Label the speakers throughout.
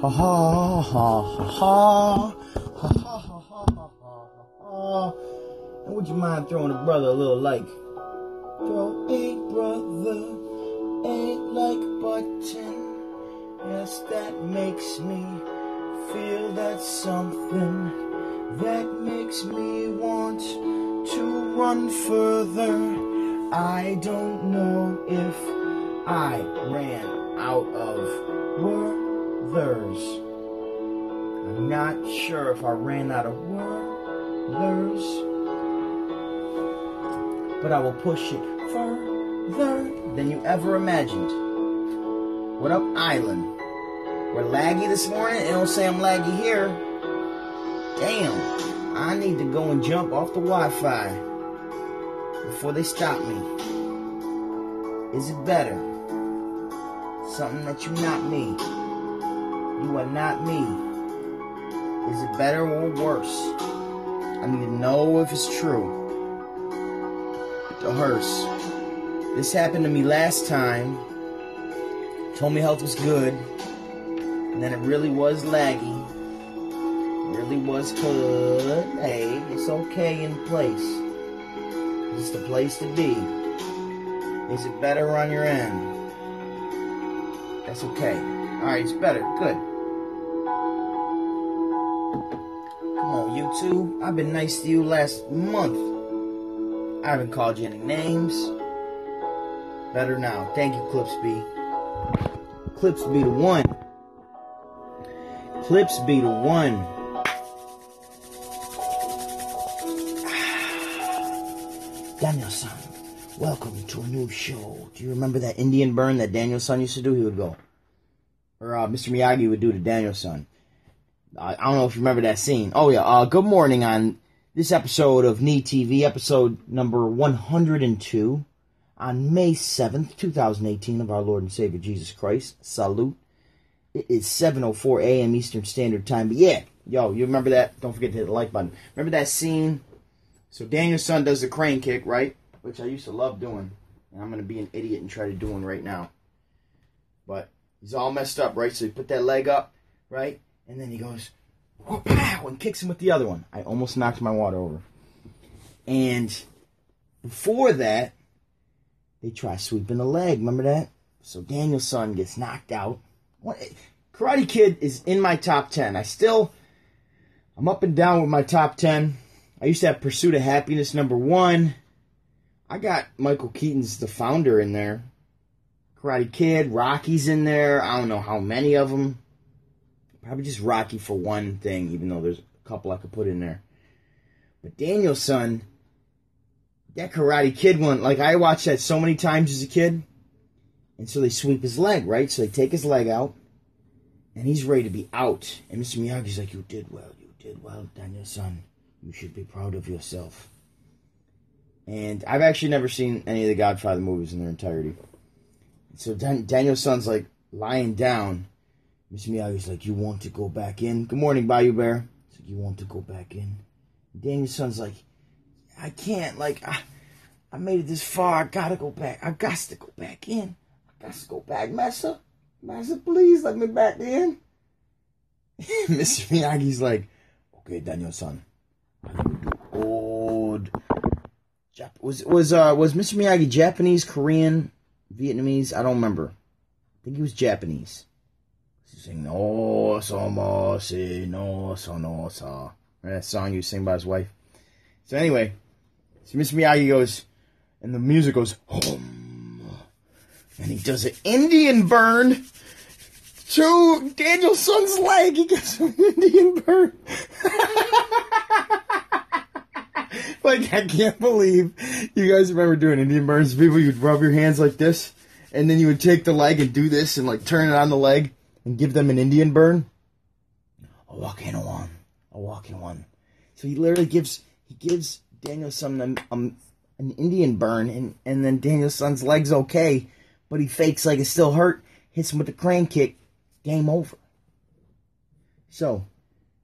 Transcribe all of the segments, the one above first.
Speaker 1: Ha ha ha ha ha. Ha ha ha ha. And would you mind throwing a brother a little like? Throw a brother a like button. Yes, that makes me feel that something that makes me want to run further. I don't know if I ran out of words. I'm not sure if I ran out of words, but I will push it further than you ever imagined. What up, Island? We're laggy this morning. It don't say I'm laggy here. Damn, I need to go and jump off the Wi-Fi before they stop me. Is it better? Something that you're not me. You are not me. Is it better or worse? I need to know if it's true. The hearse. This happened to me last time. Told me health was good. And then it really was laggy. Really was good. Hey, it's okay in place. It's the place to be. Is it better on your end? That's okay. Alright, it's better. Good. On, I've been nice to you last month. I haven't called you any names. Better now. Thank you, Clipsby. Clipsby the one. Clipsby the one. Daniel-san, welcome to a new show. Do you remember that Indian burn that Daniel-san used to do? He would go, or uh, Mr. Miyagi would do to Daniel-san. I, I don't know if you remember that scene. Oh yeah. Uh, good morning on this episode of Knee TV, episode number 102, on May 7th, 2018, of our Lord and Savior Jesus Christ. Salute. It is 7.04 a.m. Eastern Standard Time. But yeah, yo, you remember that? Don't forget to hit the like button. Remember that scene? So Daniel-san does the crane kick, right? Which I used to love doing. And I'm to be an idiot and try to do one right now. But he's all messed up, right? So he put that leg up, right? And then he goes, pow, and kicks him with the other one. I almost knocked my water over. And before that, they try sweeping the leg. Remember that? So Daniel-san gets knocked out. What, Karate Kid is in my top 10. I still, I'm up and down with my top 10. I used to have Pursuit of Happiness number one. I got Michael Keaton's The Founder in there. Karate Kid, Rocky's in there. I don't know how many of them. Probably just Rocky for one thing, even though there's a couple I could put in there. But Daniel-san, that Karate Kid one, like I watched that so many times as a kid. And so they sweep his leg, right? So they take his leg out, and he's ready to be out. And Mr. Miyagi's like, You did well, you did well, Daniel-san. You should be proud of yourself. And I've actually never seen any of the Godfather movies in their entirety. So Dan- Daniel-san's like lying down. Mr. Miyagi's like, You want to go back in? Good morning, Bayou Bear. He's like, You want to go back in? Daniel-san's like, I can't. Like, I, I made it this far. I gotta go back. I got to go back in. I got to go back, Master. Master, please let me back in. Mr. Miyagi's like, Okay, Daniel-san. Old. Jap- was was uh was Mr. Miyagi Japanese, Korean, Vietnamese? I don't remember. I think he was Japanese. Saying no somo si no so no sa. That song you sing by his wife. So anyway, so Mr. Miyagi goes, and the music goes hum, and he does an Indian burn to Daniel-san's leg. He gets an Indian burn. like I can't believe you guys remember doing Indian burns. People, you'd rub your hands like this, and then you would take the leg and do this, and like turn it on the leg and give them an Indian burn. A walking one, a walking one. So he literally gives he gives Daniel-san um, um, an Indian burn, and and then Daniel-san's leg's okay, but he fakes like it's still hurt, hits him with the crane kick, game over. So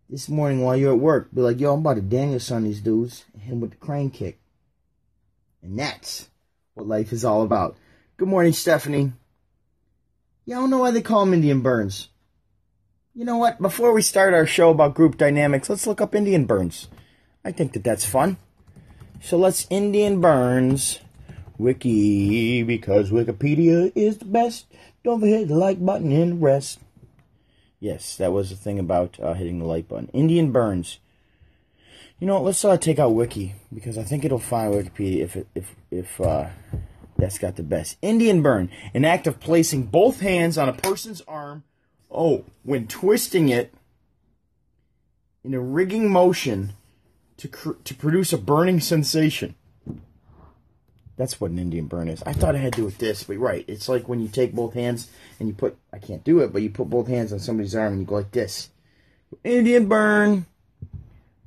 Speaker 1: this morning while you're at work, be like, yo, I'm about to Daniel-san these dudes, hit him with the crane kick. And that's what life is all about. Good morning, Stephanie. Yeah, I don't know why they call them Indian burns. You know what? Before we start our show about group dynamics, let's look up Indian burns. I think that that's fun. So let's Indian burns wiki because Wikipedia is the best. Don't forget the like button and rest. Yes, that was the thing about uh, hitting the like button. Indian burns. You know, what? let's uh, take out wiki because I think it'll find Wikipedia if it, if if uh, that's got the best. Indian burn, an act of placing both hands on a person's arm Oh, when twisting it in a rigging motion to cr- to produce a burning sensation. That's what an Indian burn is. I thought it had to do with this, but right. It's like when you take both hands and you put, I can't do it, but you put both hands on somebody's arm and you go like this. Indian burn.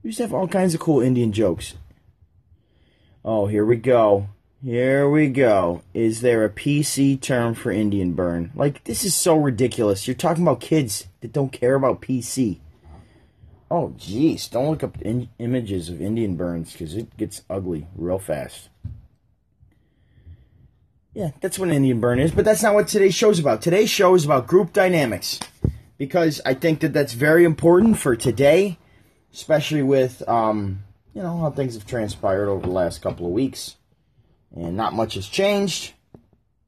Speaker 1: We used to have all kinds of cool Indian jokes. Oh, here we go. Here we go. Is there a PC term for Indian burn? Like, this is so ridiculous. You're talking about kids that don't care about PC. Oh, jeez. Don't look up in- images of Indian burns because it gets ugly real fast. Yeah, that's what an Indian burn is, but that's not what today's show is about. Today's show is about group dynamics because I think that that's very important for today, especially with, um, you know, how things have transpired over the last couple of weeks and not much has changed.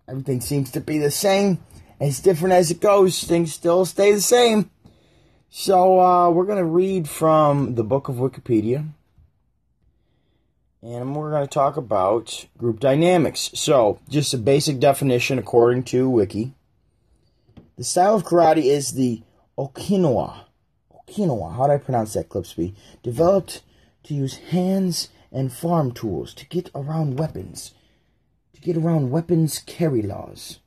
Speaker 1: Everything seems to be the same. As different as it goes, things still stay the same. So uh, we're going to read from the book of Wikipedia. And we're going to talk about group dynamics. So, just a basic definition according to Wiki. The style of karate is the Okinawa. Okinawa, how do I pronounce that, Clipsby? Developed to use hands and farm tools to get around weapons, to get around weapons carry laws.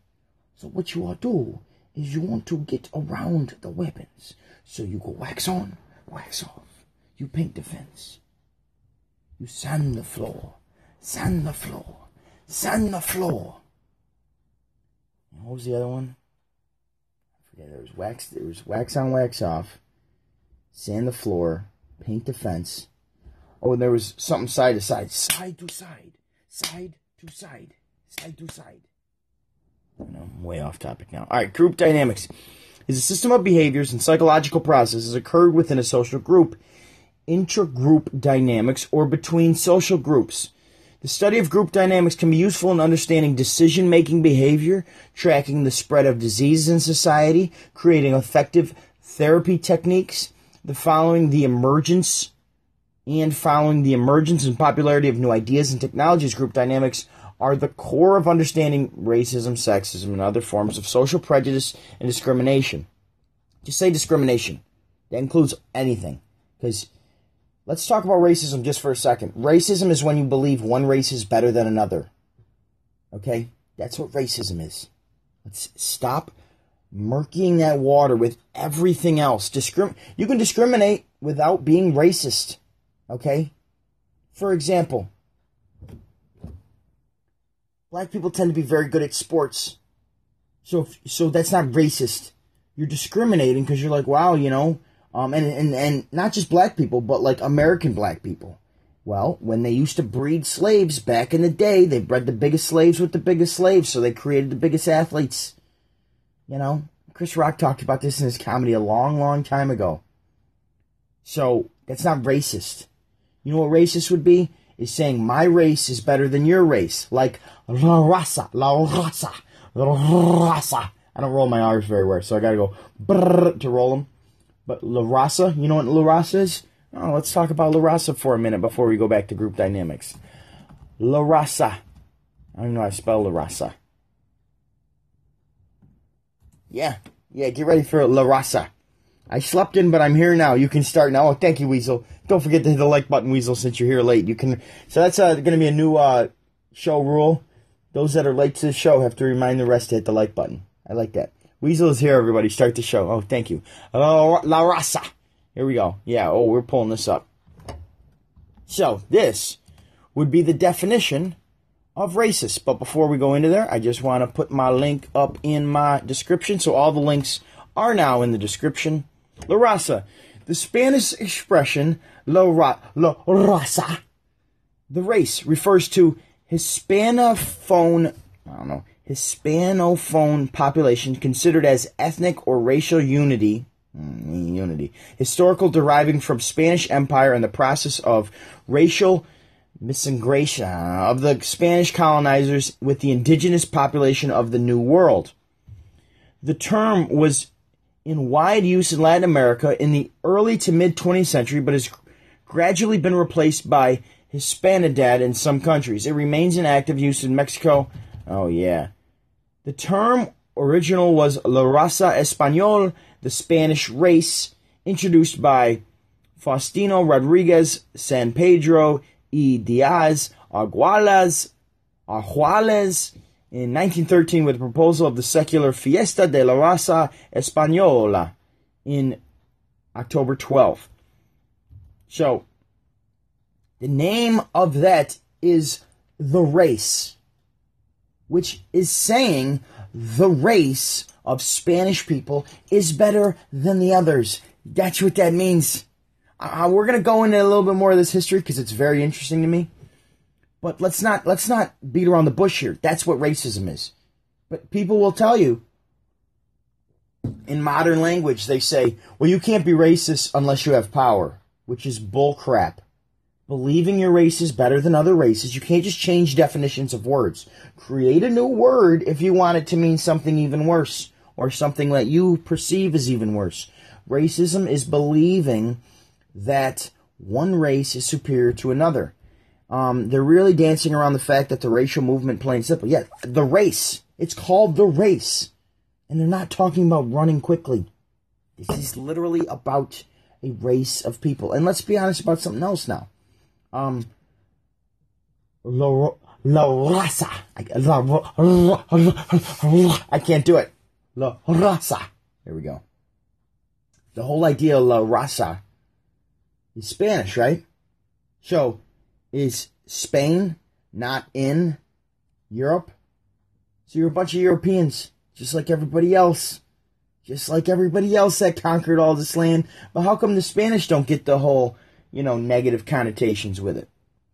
Speaker 1: So what you all do is you want to get around the weapons. So you go wax on, wax off. You paint the fence. You sand the floor, sand the floor, sand the floor. What was the other one? I forget. There was wax. There was wax on, wax off. Sand the floor, paint the fence, Oh, and there was something side to side, side to side, side to side, side to side. I'm way off topic now. All right, group dynamics is a system of behaviors and psychological processes occurred within a social group, intragroup dynamics, or between social groups. The study of group dynamics can be useful in understanding decision making behavior, tracking the spread of diseases in society, creating effective therapy techniques, the following the emergence and following the emergence and popularity of new ideas and technologies, group dynamics are the core of understanding racism, sexism, and other forms of social prejudice and discrimination. Just say discrimination. That includes anything. Because let's talk about racism just for a second. Racism is when you believe one race is better than another. Okay? That's what racism is. Let's stop murkying that water with everything else. Discrim- you can discriminate without being racist. Okay? For example, black people tend to be very good at sports. So if, so that's not racist. You're discriminating because you're like, wow, you know, um, and, and, and not just black people, but like American black people. Well, when they used to breed slaves back in the day, they bred the biggest slaves with the biggest slaves, so they created the biggest athletes. You know, Chris Rock talked about this in his comedy a long, long time ago. So that's not racist. You know what racist would be? Is saying my race is better than your race. Like la raza, la raza, la raza. I don't roll my R's very well, so I gotta go to roll them. But la raza, you know what la raza is? Oh, let's talk about la raza for a minute before we go back to group dynamics. La raza. I don't know how to spell la raza. Yeah, yeah, get ready for la raza. I slept in, but I'm here now. You can start now. Oh, thank you, Weasel. Don't forget to hit the like button, Weasel, since you're here late. You can. So that's uh, going to be a new uh, show rule. Those that are late to the show have to remind the rest to hit the like button. I like that. Weasel is here, everybody. Start the show. Oh, thank you. La, La Raza. Here we go. Yeah. Oh, we're pulling this up. So this would be the definition of racist. But before we go into there, I just want to put my link up in my description. So all the links are now in the description. La raza, the Spanish expression la, ra- la raza, the race, refers to Hispanophone, I don't know, Hispanophone population considered as ethnic or racial unity Mm, unity. Historical deriving from Spanish Empire and the process of racial misingration of the Spanish colonizers with the indigenous population of the New World. The term was in wide use in Latin America in the early to mid 20th century, but has gradually been replaced by Hispanidad in some countries. It remains in active use in Mexico. Oh, yeah. The term original was La Raza Español, the Spanish race, introduced by Faustino Rodriguez San Pedro y Diaz Argüelles in 1913 with the proposal of the secular Fiesta de la Raza Española in October 12th. So, the name of that is the race, which is saying the race of Spanish people is better than the others. That's what that means. Uh, we're going to go into a little bit more of this history because it's very interesting to me. But let's not let's not beat around the bush here. That's what racism is. But people will tell you in modern language they say, "Well, you can't be racist unless you have power," which is bull crap. Believing your race is better than other races, you can't just change definitions of words. Create a new word if you want it to mean something even worse or something that you perceive as even worse. Racism is believing that one race is superior to another. Um, they're really dancing around the fact that the racial movement, plain simple, yeah, the race. It's called the race. And they're not talking about running quickly. This is literally about a race of people. And let's be honest about something else now. Um, La, la raza. La, la, I can't do it. La raza. There we go. The whole idea of la raza is Spanish, right? So, is Spain not in Europe? So you're a bunch of Europeans, just like everybody else. Just like everybody else that conquered all this land. But how come the Spanish don't get the whole, you know, negative connotations with it?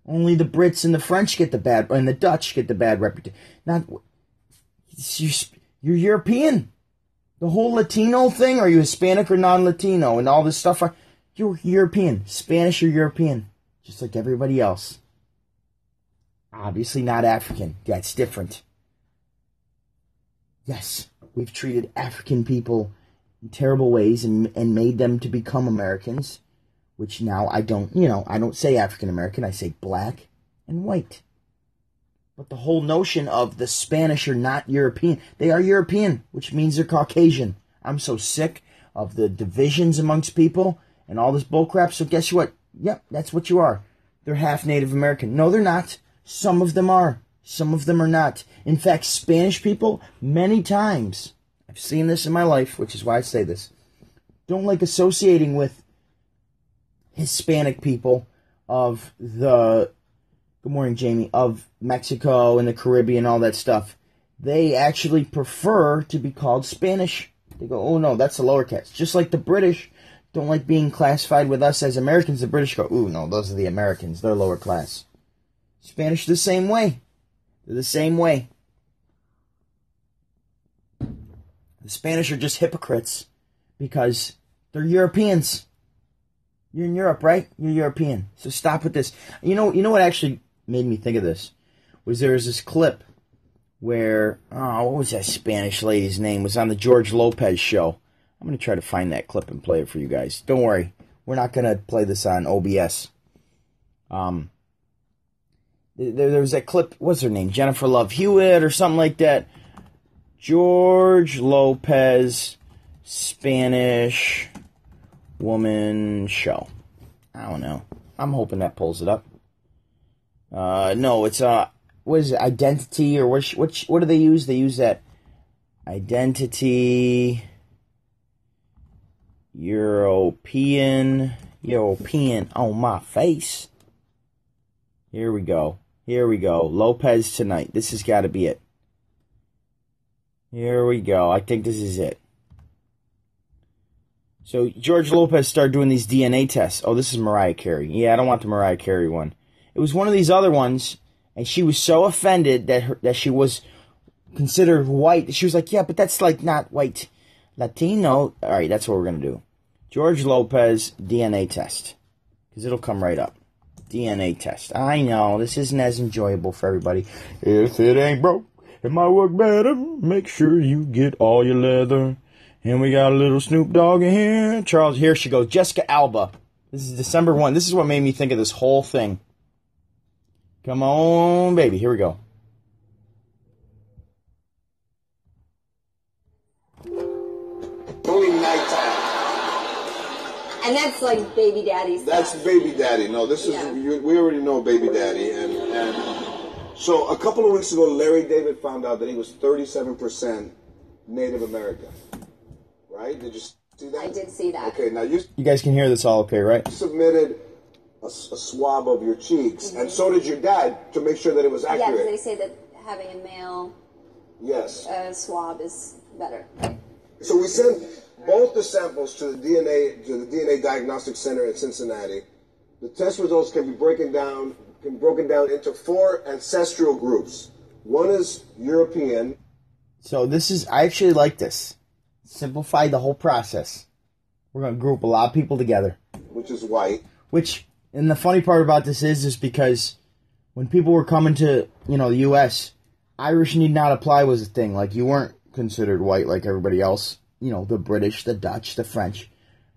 Speaker 1: Only the Brits and the French get the bad, and the Dutch get the bad reputation. Not, you're, you're European. The whole Latino thing, are you Hispanic or non-Latino, and all this stuff? Are, you're European, Spanish or European, just like everybody else. Obviously not African. That's different. Yes, we've treated African people in terrible ways and, and made them to become Americans, which now I don't, you know, I don't say African American, I say black and white. But the whole notion of the Spanish are not European, they are European, which means they're Caucasian. I'm so sick of the divisions amongst people and all this bullcrap. So guess what? Yep, that's what you are. They're half Native American. No, they're not. Some of them are. Some of them are not. In fact, Spanish people, many times, I've seen this in my life, which is why I say this, don't like associating with Hispanic people of the, good morning, Jamie, of Mexico and the Caribbean, all that stuff. They actually prefer to be called Spanish. They go, oh no, that's the lower lowercase. Just like the British don't like being classified with us as Americans. The British go, ooh, no, those are the Americans. They're lower class. Spanish the same way. They're the same way. The Spanish are just hypocrites because they're Europeans. You're in Europe, right? You're European. So stop with this. You know, you know what actually made me think of this was there was this clip where oh, what was that Spanish lady's name? It was on the George Lopez show I'm going to try to find that clip and play it for you guys. Don't worry. We're not going to play this on OBS. Um, there, there was that clip. What's her name? Jennifer Love Hewitt or something like that. George Lopez Spanish woman show. I don't know. I'm hoping that pulls it up. Uh, no, it's uh, what is it? Identity or what? What? What do they use? They use that identity. European, European on my face. Here we go. Here we go. Lopez tonight. This has got to be it. Here we go. I think this is it. So George Lopez started doing these DNA tests. Oh, this is Mariah Carey. Yeah, I don't want the Mariah Carey one. It was one of these other ones, and she was so offended that her, that she was considered white. She was like, "Yeah, but that's like not white." Latino. All right, that's what we're gonna do. George Lopez DNA test. Because it'll come right up. DNA test. I know, this isn't as enjoyable for everybody. If it ain't broke, it might work better. Make sure you get all your leather. And we got a little Snoop Dogg in here. Charles, here she goes. Jessica Alba. This is December 1. This is what made me think of this whole thing. Come on, baby. Here we go.
Speaker 2: And that's like baby daddy's.
Speaker 3: That's baby daddy. No, this is
Speaker 2: Yeah.
Speaker 3: you, we already know baby daddy, and and so a couple of weeks ago, Larry David found out that he was 37 percent Native American. Right? Did you see that?
Speaker 2: I did see that.
Speaker 3: Okay, now you
Speaker 1: You guys can hear this all okay, right?
Speaker 3: You submitted a swab of your cheeks, and so did your dad to make sure that it was accurate.
Speaker 2: Yeah, because they say that having a male
Speaker 3: yes.
Speaker 2: uh, swab is better.
Speaker 3: So we sent both the samples to the DNA to the DNA Diagnostic Center in Cincinnati. The test results can be broken down can be broken down into four ancestral groups. One is European,
Speaker 1: So this is I actually like this. Simplify the whole process. We're gonna group a lot of people together.
Speaker 3: which is white.
Speaker 1: Which and the funny part about this is is because when people were coming to, you know, the US, Irish need not apply was a thing. Like you weren't considered white like everybody else. You know, the British, the Dutch, the French.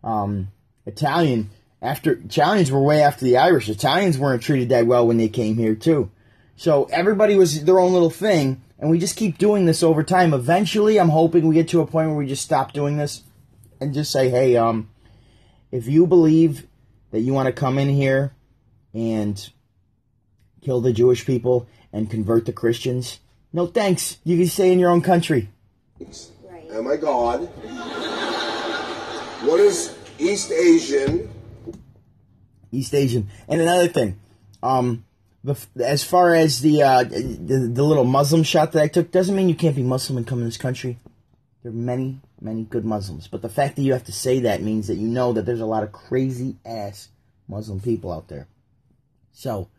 Speaker 1: Um Italian after Italians were way after the Irish. Italians weren't treated that well when they came here too. So everybody was their own little thing, and we just keep doing this over time. Eventually, I'm hoping we get to a point where we just stop doing this and just say, "Hey, um, if you believe that you want to come in here and kill the Jewish people and convert the Christians, no thanks. You can stay in your own country."
Speaker 2: Right.
Speaker 3: Oh my God. What is East Asian?
Speaker 1: East Asian. And another thing, um, as far as the, uh, the the little Muslim shot that I took, doesn't mean you can't be Muslim and come in this country. There are many, many good Muslims, but the fact that you have to say that means that you know that there's a lot of crazy ass Muslim people out there. So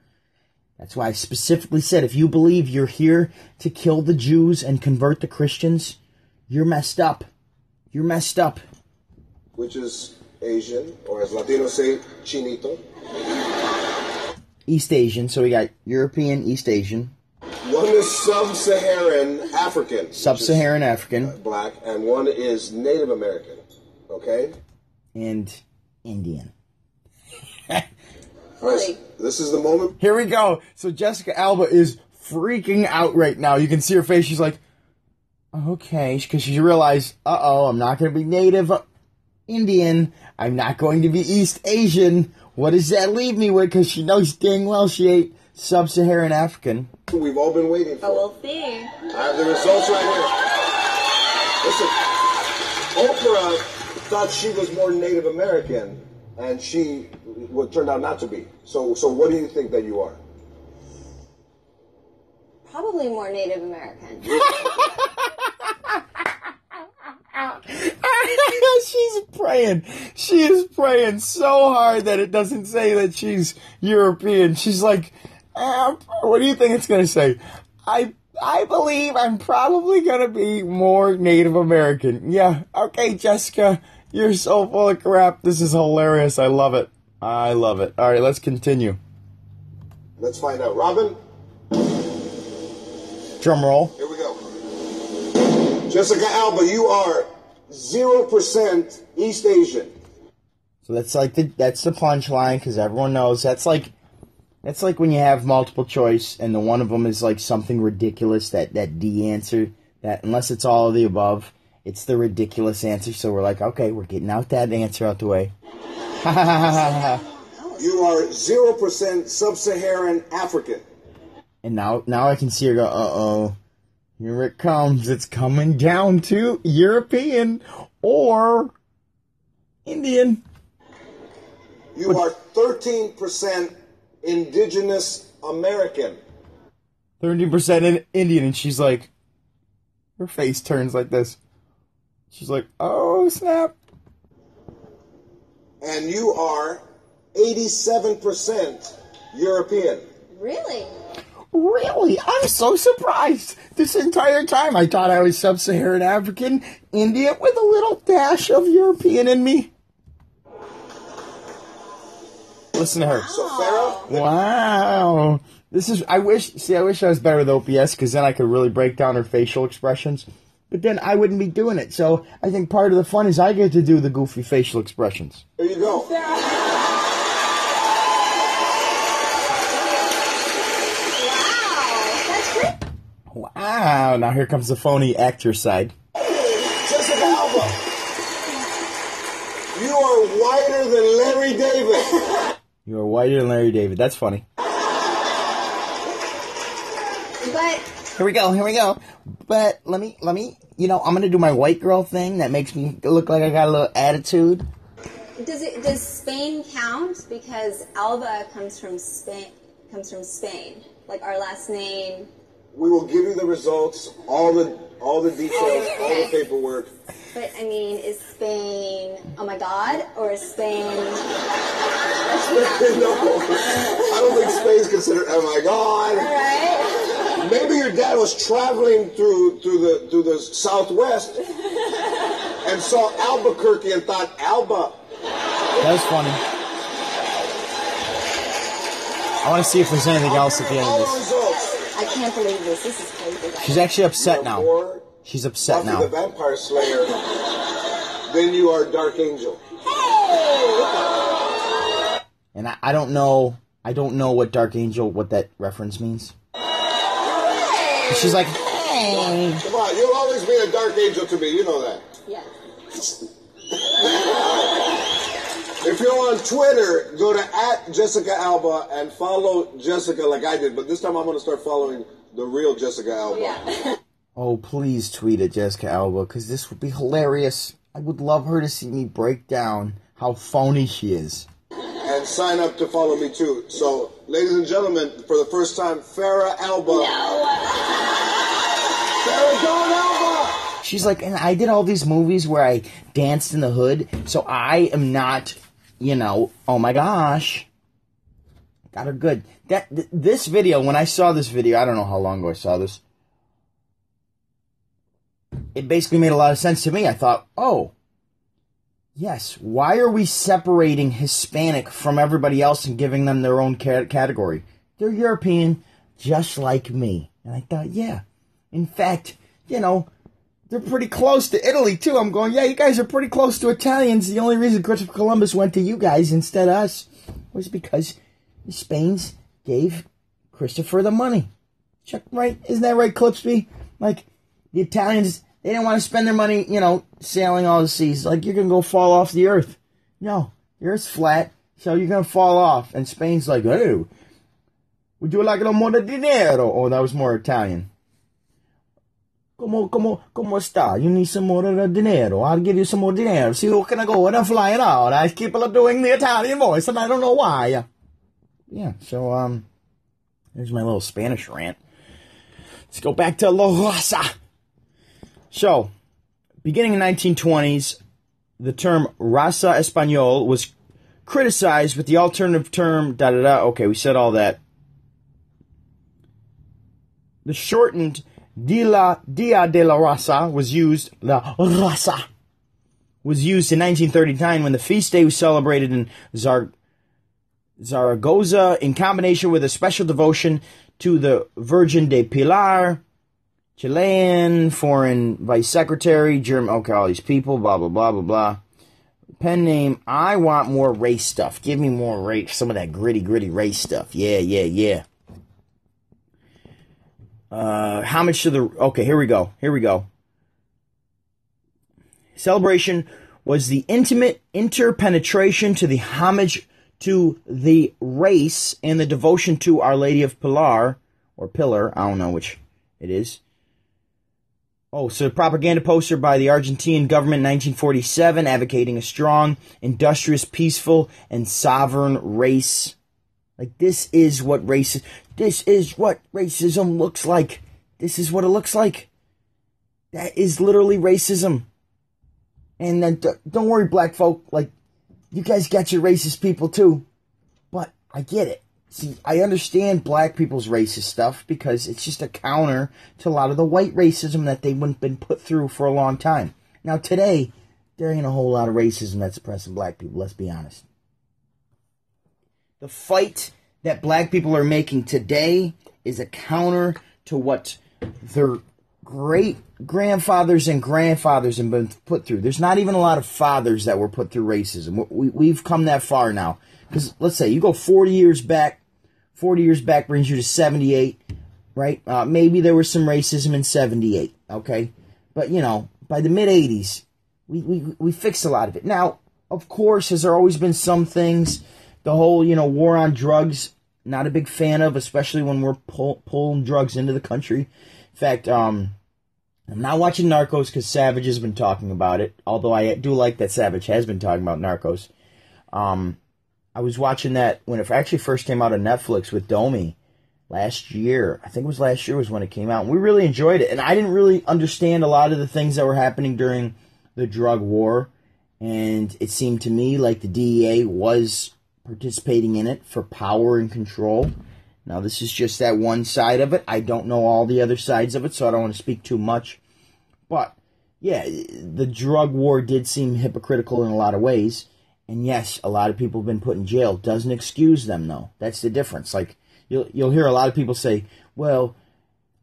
Speaker 1: that's why I specifically said if you believe you're here to kill the Jews and convert the Christians, you're messed up. You're messed up.
Speaker 3: which is Asian, or as Latinos say, chinito.
Speaker 1: East Asian, so we got European, East Asian,
Speaker 3: One is sub-Saharan African,
Speaker 1: Sub-Saharan African, uh,
Speaker 3: black, and one is Native American. Okay.
Speaker 1: and Indian.
Speaker 3: Right? This is the moment.
Speaker 1: Here we go. So Jessica Alba is freaking out right now. You can see her face. She's like, okay, because she realized, uh oh, I'm not going to be Native Indian. I'm not going to be East Asian. What does that leave me with? Because she knows dang well she ain't Sub-Saharan African.
Speaker 3: We've all been waiting for.
Speaker 2: But we'll see.
Speaker 3: I have the results right here. Listen, Oprah thought she was more Native American, and she what turned out not to be. So, so what do you think that you are?
Speaker 2: Probably more Native American.
Speaker 1: she's praying. She is praying so hard that it doesn't say that she's European. She's like, uh, what do you think it's going to say? I I believe I'm probably going to be more Native American. Yeah, okay, Jessica, you're so full of crap. This is hilarious. I love it. I love it. All right, let's continue.
Speaker 3: Let's find out. Robin,
Speaker 1: Drum roll.
Speaker 3: here we go. Jessica Alba, you are zero percent East Asian.
Speaker 1: So that's like the that's the punchline because everyone knows that's like that's like when you have multiple choice and the one of them is like something ridiculous that that D answer that unless it's all of the above it's the ridiculous answer. So we're like, okay, we're getting out that answer out the way.
Speaker 3: You are zero percent Sub-Saharan African.
Speaker 1: And now now I can see her go, uh oh, here it comes. It's coming down to European or Indian.
Speaker 3: You are thirteen percent Indigenous American.
Speaker 1: thirty percent in Indian, and she's like, her face turns like this. She's like, "Oh snap!"
Speaker 3: and you are 87% European.
Speaker 2: Really?
Speaker 1: Really? I'm so surprised. This entire time, I thought I was sub-Saharan African, Indian, with a little dash of European in me. Listen to her.
Speaker 3: So Farrah,
Speaker 1: Wow. This is, I wish, see, I wish I was better with OBS because then I could really break down her facial expressions. But then I wouldn't be doing it. So I think part of the fun is I get to do the goofy facial expressions.
Speaker 3: there you go.
Speaker 2: Wow.
Speaker 1: Now here comes the phony actor side.
Speaker 3: Jessica Alba. You are whiter than Larry David.
Speaker 1: You are whiter than Larry David. That's funny.
Speaker 2: But
Speaker 1: Here we go. Here we go. But let me, let me, you know, I'm going to do my white girl thing that makes me look like I got a little attitude.
Speaker 2: does it does Spain count? Because Alba comes from Spain. Comes from Spain. Like our last name.
Speaker 3: We will give you the results, all the all the details, all the paperwork.
Speaker 2: But I mean, is Spain? Oh my God! Or is Spain?
Speaker 3: no, I don't think Spain's considered. Oh my God!
Speaker 2: Right.
Speaker 3: Maybe your dad was traveling through through the through the Southwest and saw Albuquerque and thought Alba.
Speaker 1: That's funny. I want to see if there's anything else at the end of
Speaker 3: the
Speaker 1: this.
Speaker 2: I can't believe this. This is crazy.
Speaker 1: She's actually upset now.
Speaker 3: Or
Speaker 1: She's upset
Speaker 3: Buffy the
Speaker 1: now.
Speaker 3: Vampire Slayer. then you are Dark Angel. Hey!
Speaker 1: And I, I don't know, I don't know what Dark Angel, what that reference means. Hey! She's like, hey.
Speaker 3: Come on, you'll always be a Dark Angel to me. You know that.
Speaker 2: Yeah.
Speaker 3: If you're on Twitter, go to at Jessica Alba and follow Jessica like I did. But this time I'm going to start following the real Jessica Alba.
Speaker 2: Yeah.
Speaker 1: Oh, please tweet at Jessica Alba, because this would be hilarious. I would love her to see me break down how phony she is.
Speaker 3: And sign up to follow me too. So, ladies and gentlemen, for the first time, Farah Alba. No. Farah Dawn Alba.
Speaker 1: She's like, and I did all these movies where I danced in the hood, so I am not, you know, oh my gosh. Got her good. That th- this video, when I saw this video, I don't know how long ago I saw this. It basically made a lot of sense to me. I thought, oh, yes. Why are we separating Hispanic from everybody else and giving them their own ca- category? They're European, just like me. And I thought, yeah. In fact, you know, they're pretty close to Italy too. I'm going, yeah, you guys are pretty close to Italians. The only reason Christopher Columbus went to you guys instead of us was because the Spains gave Christopher the money. Check right? Isn't that right, Clipsby? Like the Italians, they didn't want to spend their money, you know, sailing all the seas. Like you're gonna go fall off the earth. No, the earth's flat, so you're gonna fall off. And Spain's like, oh, would you like a little more dinero? Oh, that was more Italian. Como, como, como está? You need some more dinero. I'll give you some more dinero. See, who can I go and I'm flying out? I keep doing the Italian voice, and I don't know why. Yeah, so, um, there's my little Spanish rant. Let's go back to La Raza. So, beginning in 1920s, the term raza español was criticized with the alternative term da da da. Okay, we said all that. The shortened Día, Dia de la Raza was used, La Raza, was used in 1939 when the feast day was celebrated in Zar- Zaragoza in combination with a special devotion to the Virgin de Pilar, Chilean foreign vice secretary, German, okay, all these people, blah, blah, blah, blah, blah. Pen name, I want more race stuff. Give me more race, some of that gritty, gritty race stuff. Yeah, yeah, yeah. Uh, how much to the, okay, here we go, here we go. Celebration was the intimate interpenetration to the homage to the race and the devotion to Our Lady of Pilar, or Pillar, I don't know which it is. Oh, so propaganda poster by the Argentine government in 1947 advocating a strong, industrious, peaceful, and sovereign race. Like, this is what race This is what racism looks like. This is what it looks like. That is literally racism. And then, don't worry, black folk. Like, you guys got your racist people too. But I get it. See, I understand black people's racist stuff because it's just a counter to a lot of the white racism that they've been put through for a long time. Now, today, there ain't a whole lot of racism that's oppressing black people, let's be honest. The fight that black people are making today is a counter to what their great grandfathers and grandfathers have been put through. There's not even a lot of fathers that were put through racism. We, have come that far now. Because let's say you go 40 years back, 40 years back brings you to 78, right? Uh, maybe there was some racism in 78, okay? But, you know, by the mid 80s, we, we, we fixed a lot of it. Now, of course, has there always been some things, the whole, you know, war on drugs, not a big fan of, especially when we're pull, pulling drugs into the country. In fact, um, I'm not watching Narcos because Savage has been talking about it, although I do like that Savage has been talking about Narcos. Um, I was watching that when it actually first came out on Netflix with Domi last year. I think it was last year was when it came out. And we really enjoyed it. And I didn't really understand a lot of the things that were happening during the drug war. And it seemed to me like the DEA was participating in it for power and control. Now, this is just that one side of it. I don't know all the other sides of it, so I don't want to speak too much. But, yeah, the drug war did seem hypocritical in a lot of ways. And yes, a lot of people have been put in jail. Doesn't excuse them, though. That's the difference. Like, you'll, you'll hear a lot of people say, well,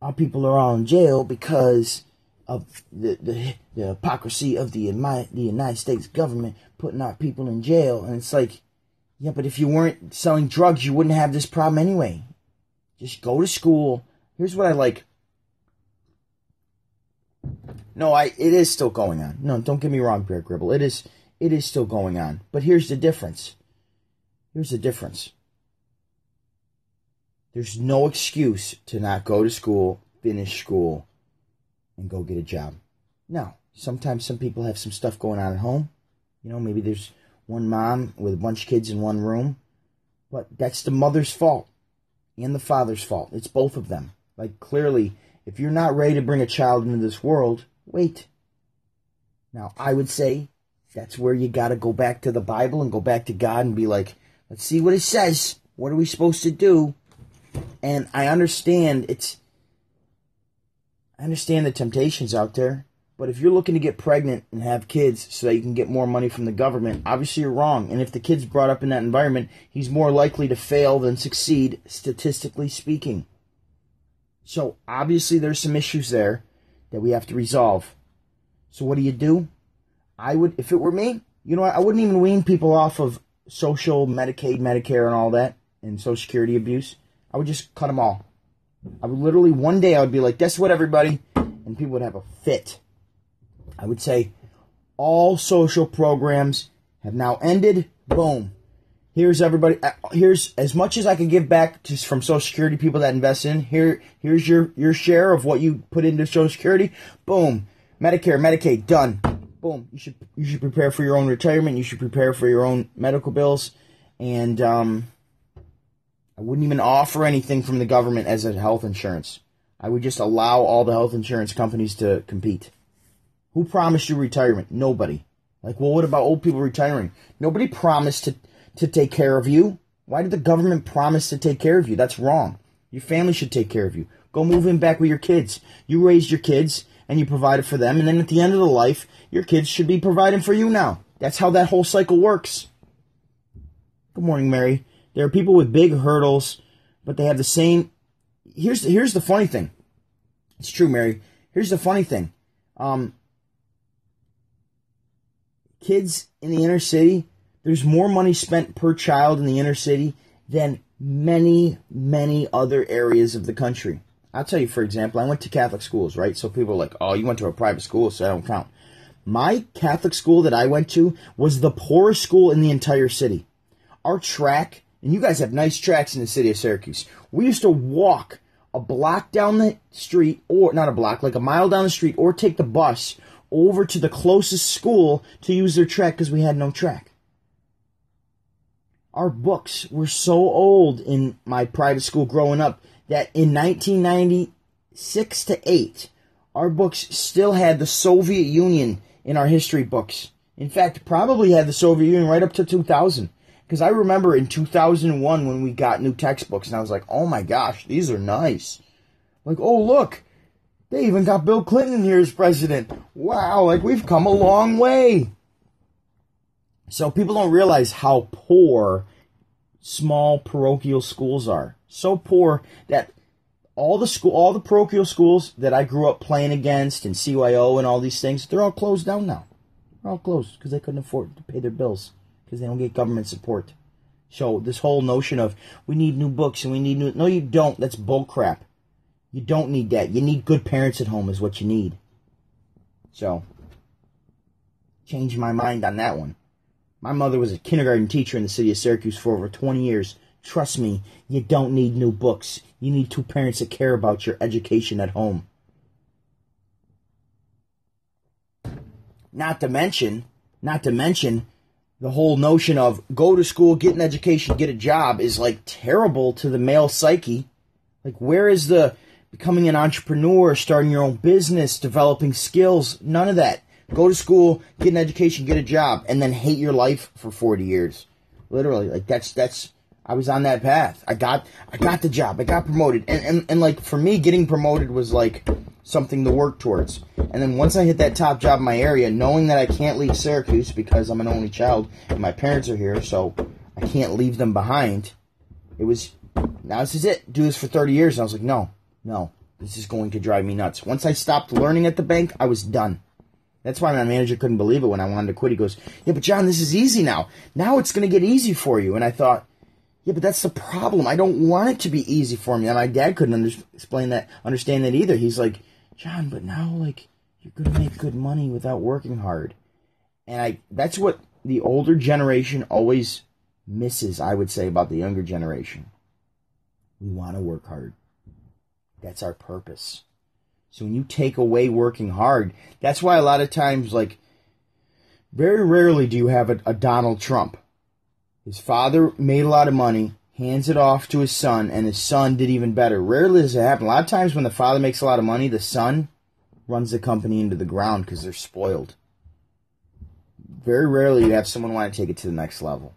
Speaker 1: our people are all in jail because of the, the, the hypocrisy of the, the United States government putting our people in jail. And it's like, yeah, but if you weren't selling drugs, you wouldn't have this problem anyway. Just go to school. Here's what I like. No, I it is still going on. No, don't get me wrong, Bear Gribble. It is it is still going on. But here's the difference. Here's the difference. There's no excuse to not go to school, finish school, and go get a job. Now, sometimes some people have some stuff going on at home. You know, maybe there's one mom with a bunch of kids in one room. But that's the mother's fault and the father's fault. It's both of them. Like, clearly, if you're not ready to bring a child into this world, wait. Now, I would say that's where you got to go back to the Bible and go back to God and be like, let's see what it says. What are we supposed to do? And I understand it's, I understand the temptations out there, but if you're looking to get pregnant and have kids so that you can get more money from the government, obviously you're wrong. And if the kid's brought up in that environment, he's more likely to fail than succeed, statistically speaking. So obviously there's some issues there that we have to resolve. So what do you do? I would, if it were me, you know, I wouldn't even wean people off of social, Medicaid, Medicare, and all that, and Social Security abuse. I would just cut them all. I would literally one day I would be like, "Guess what, everybody," and people would have a fit. I would say all social programs have now ended. Boom. Here's everybody. Uh, here's as much as I can give back to, from Social Security people that invest in. Here, here's your your share of what you put into Social Security. Boom. Medicare, Medicaid, done. Boom. You should you should prepare for your own retirement. You should prepare for your own medical bills, and um, I wouldn't even offer anything from the government as a health insurance. I would just allow all the health insurance companies to compete. Who promised you retirement? Nobody. Like, well, what about old people retiring? Nobody promised to, to take care of you. Why did the government promise to take care of you? That's wrong. Your family should take care of you. Go move in back with your kids. You raised your kids and you provided for them, and then at the end of the life, your kids should be providing for you now. That's how that whole cycle works. Good morning, Mary. There are people with big hurdles, but they have the same. Here's here's the funny thing. It's true, Mary. Here's the funny thing. Um, kids in the inner city, there's more money spent per child in the inner city than many, many other areas of the country. I'll tell you, for example, I went to Catholic schools, right? So people are like, oh, you went to a private school, so I don't count. My Catholic school that I went to was the poorest school in the entire city. Our track, and you guys have nice tracks in the city of Syracuse. We used to walk a block down the street, or not a block, like a mile down the street, or take the bus over to the closest school to use their track because we had no track. Our books were so old in my private school growing up that in 1996 to 8, our books still had the Soviet Union in our history books. In fact, probably had the Soviet Union right up to 2000. Because I remember in 2001 when we got new textbooks, and I was like, oh my gosh, these are nice. Like, oh, look, they even got Bill Clinton here as president. Wow, like we've come a long way. So people don't realize how poor small parochial schools are. So poor that all the school, all the parochial schools that I grew up playing against and CYO and all these things, they're all closed down now. They're all closed because they couldn't afford to pay their bills because they don't get government support. So this whole notion of we need new books and we need new, no, you don't. That's bullcrap. You don't need that. You need good parents at home is what you need. So, change my mind on that one. My mother was a kindergarten teacher in the city of Syracuse for over 20 years. Trust me, you don't need new books. You need two parents that care about your education at home. Not to mention, not to mention, the whole notion of go to school, get an education, get a job is like terrible to the male psyche. Like, where is the becoming an entrepreneur, starting your own business, developing skills? None of that. Go to school, get an education, get a job, and then hate your life for 40 years. Literally, like that's that's I was on that path. I got I got the job. I got promoted. And and, and like for me getting promoted was like something to work towards. And then once I hit that top job in my area, knowing that I can't leave Syracuse because I'm an only child and my parents are here, so I can't leave them behind. It was now this is it. Do this for 30 years. And I was like, no, no, this is going to drive me nuts. Once I stopped learning at the bank, I was done. That's why my manager couldn't believe it when I wanted to quit. He goes, Yeah, but John, this is easy now. Now it's going to get easy for you. And I thought, Yeah, but that's the problem. I don't want it to be easy for me. And my dad couldn't under- explain that, understand that either. He's like, John, but now, like, you're going to make good money without working hard. And I, that's what the older generation always misses, I would say, about the younger generation. We want to work hard. That's our purpose. So when you take away working hard, that's why a lot of times, like, very rarely do you have a, a, Donald Trump. His father made a lot of money, hands it off to his son, and his son did even better. Rarely does it happen. A lot of times when the father makes a lot of money, the son runs the company into the ground because they're spoiled. Very rarely you have someone want to take it to the next level.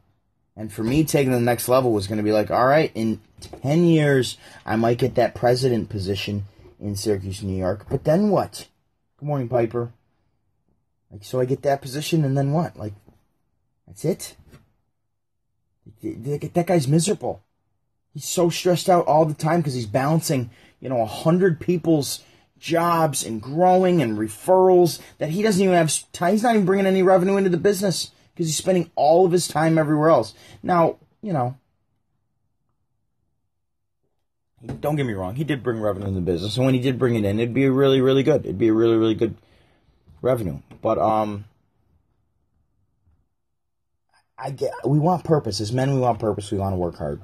Speaker 1: And for me, taking the next level was going to be like, all right, in 10 years, I might get that president position in Syracuse, New York. But then what? Good morning, Piper. Like, so I get that position, and then what? Like, that's it. That guy's miserable. He's so stressed out all the time because he's balancing, you know, a hundred people's jobs and growing and referrals that he doesn't even have. He's not even bringing any revenue into the business because he's spending all of his time everywhere else. Now, you know, don't get me wrong, he did bring revenue in the business, and when he did bring it in, it'd be really, really good. It'd be a really, really good revenue. But um, I get we want purpose as men. We want purpose. We want to work hard.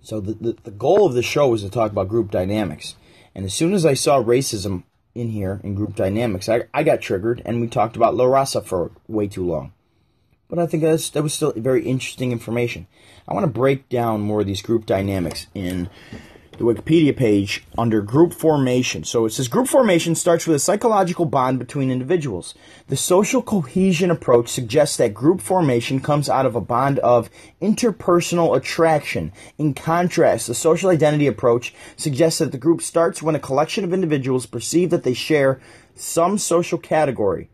Speaker 1: So the, the the goal of the show is to talk about group dynamics. And as soon as I saw racism in here in group dynamics, I I got triggered, and we talked about La Raza for way too long. But I think that was still very interesting information. I want to break down more of these group dynamics in the Wikipedia page under group formation. So it says group formation starts with a psychological bond between individuals. The social cohesion approach suggests that group formation comes out of a bond of interpersonal attraction. In contrast, the social identity approach suggests that the group starts when a collection of individuals perceive that they share some social category.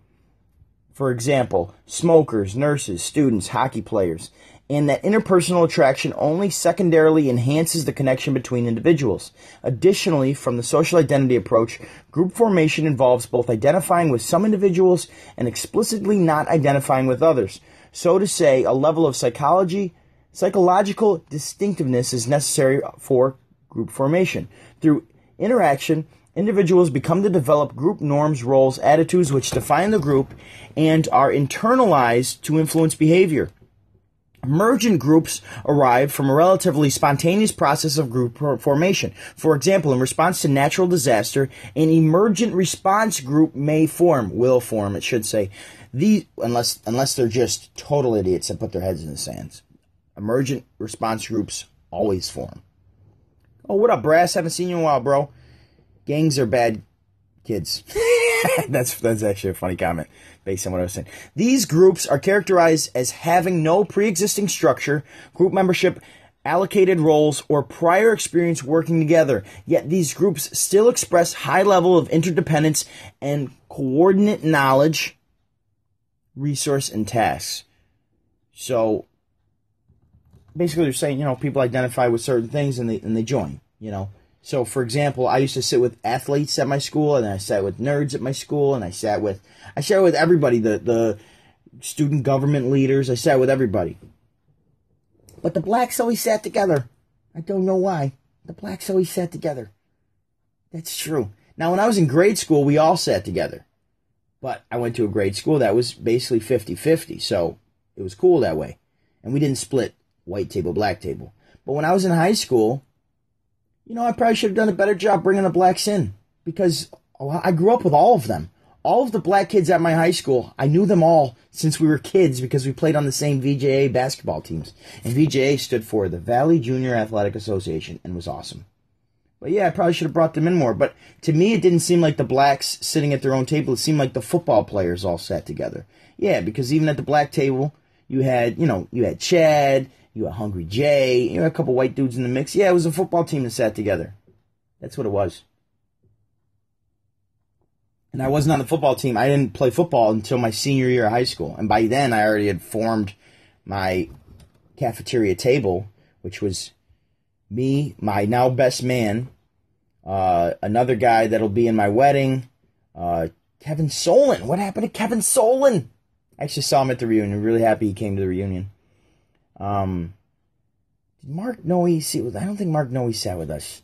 Speaker 1: For example, smokers, nurses, students, hockey players and that interpersonal attraction only secondarily enhances the connection between individuals. Additionally, from the social identity approach, group formation involves both identifying with some individuals and explicitly not identifying with others. So to say, a level of psychology, psychological distinctiveness is necessary for group formation. Through interaction, individuals become to develop group norms, roles, attitudes which define the group and are internalized to influence behavior. Emergent groups arrive from a relatively spontaneous process of group formation. For example, in response to natural disaster, an emergent response group may form, will form, it should say. These, unless, unless they're just total idiots that put their heads in the sands. Emergent response groups always form. Oh, what up, Brass? Haven't seen you in a while, bro. Gangs are bad kids. that's that's actually a funny comment based on what I was saying. These groups are characterized as having no pre-existing structure, group membership, allocated roles, or prior experience working together. Yet these groups still express high level of interdependence and coordinate knowledge, resource, and tasks. So basically they're saying, you know, people identify with certain things and they and they join, you know. So, for example, I used to sit with athletes at my school, and I sat with nerds at my school, and I sat with I sat with everybody, the the student government leaders. I sat with everybody. But the blacks always sat together. I don't know why. The blacks always sat together. That's true. Now, when I was in grade school, we all sat together. But I went to a grade school that was basically 50 50, so it was cool that way. And we didn't split white table, black table. But when I was in high school, you know, I probably should have done a better job bringing the blacks in because I grew up with all of them. All of the black kids at my high school, I knew them all since we were kids because we played on the same VJA basketball teams. And VJA stood for the Valley Junior Athletic Association and was awesome. But yeah, I probably should have brought them in more. But to me, it didn't seem like the blacks sitting at their own table. It seemed like the football players all sat together. Yeah, because even at the black table, you had, you know, you had Chad, you had Hungry Jay, you had a couple white dudes in the mix. Yeah, it was a football team that sat together. That's what it was. And I wasn't on the football team. I didn't play football until my senior year of high school. And by then, I already had formed my cafeteria table, which was me, my now best man, uh, another guy that'll be in my wedding, uh, Kevin Solon. What happened to Kevin Solon? I actually saw him at the reunion. Really happy he came to the reunion. Um, Mark Noe sit with? I don't think Mark Noe sat with us.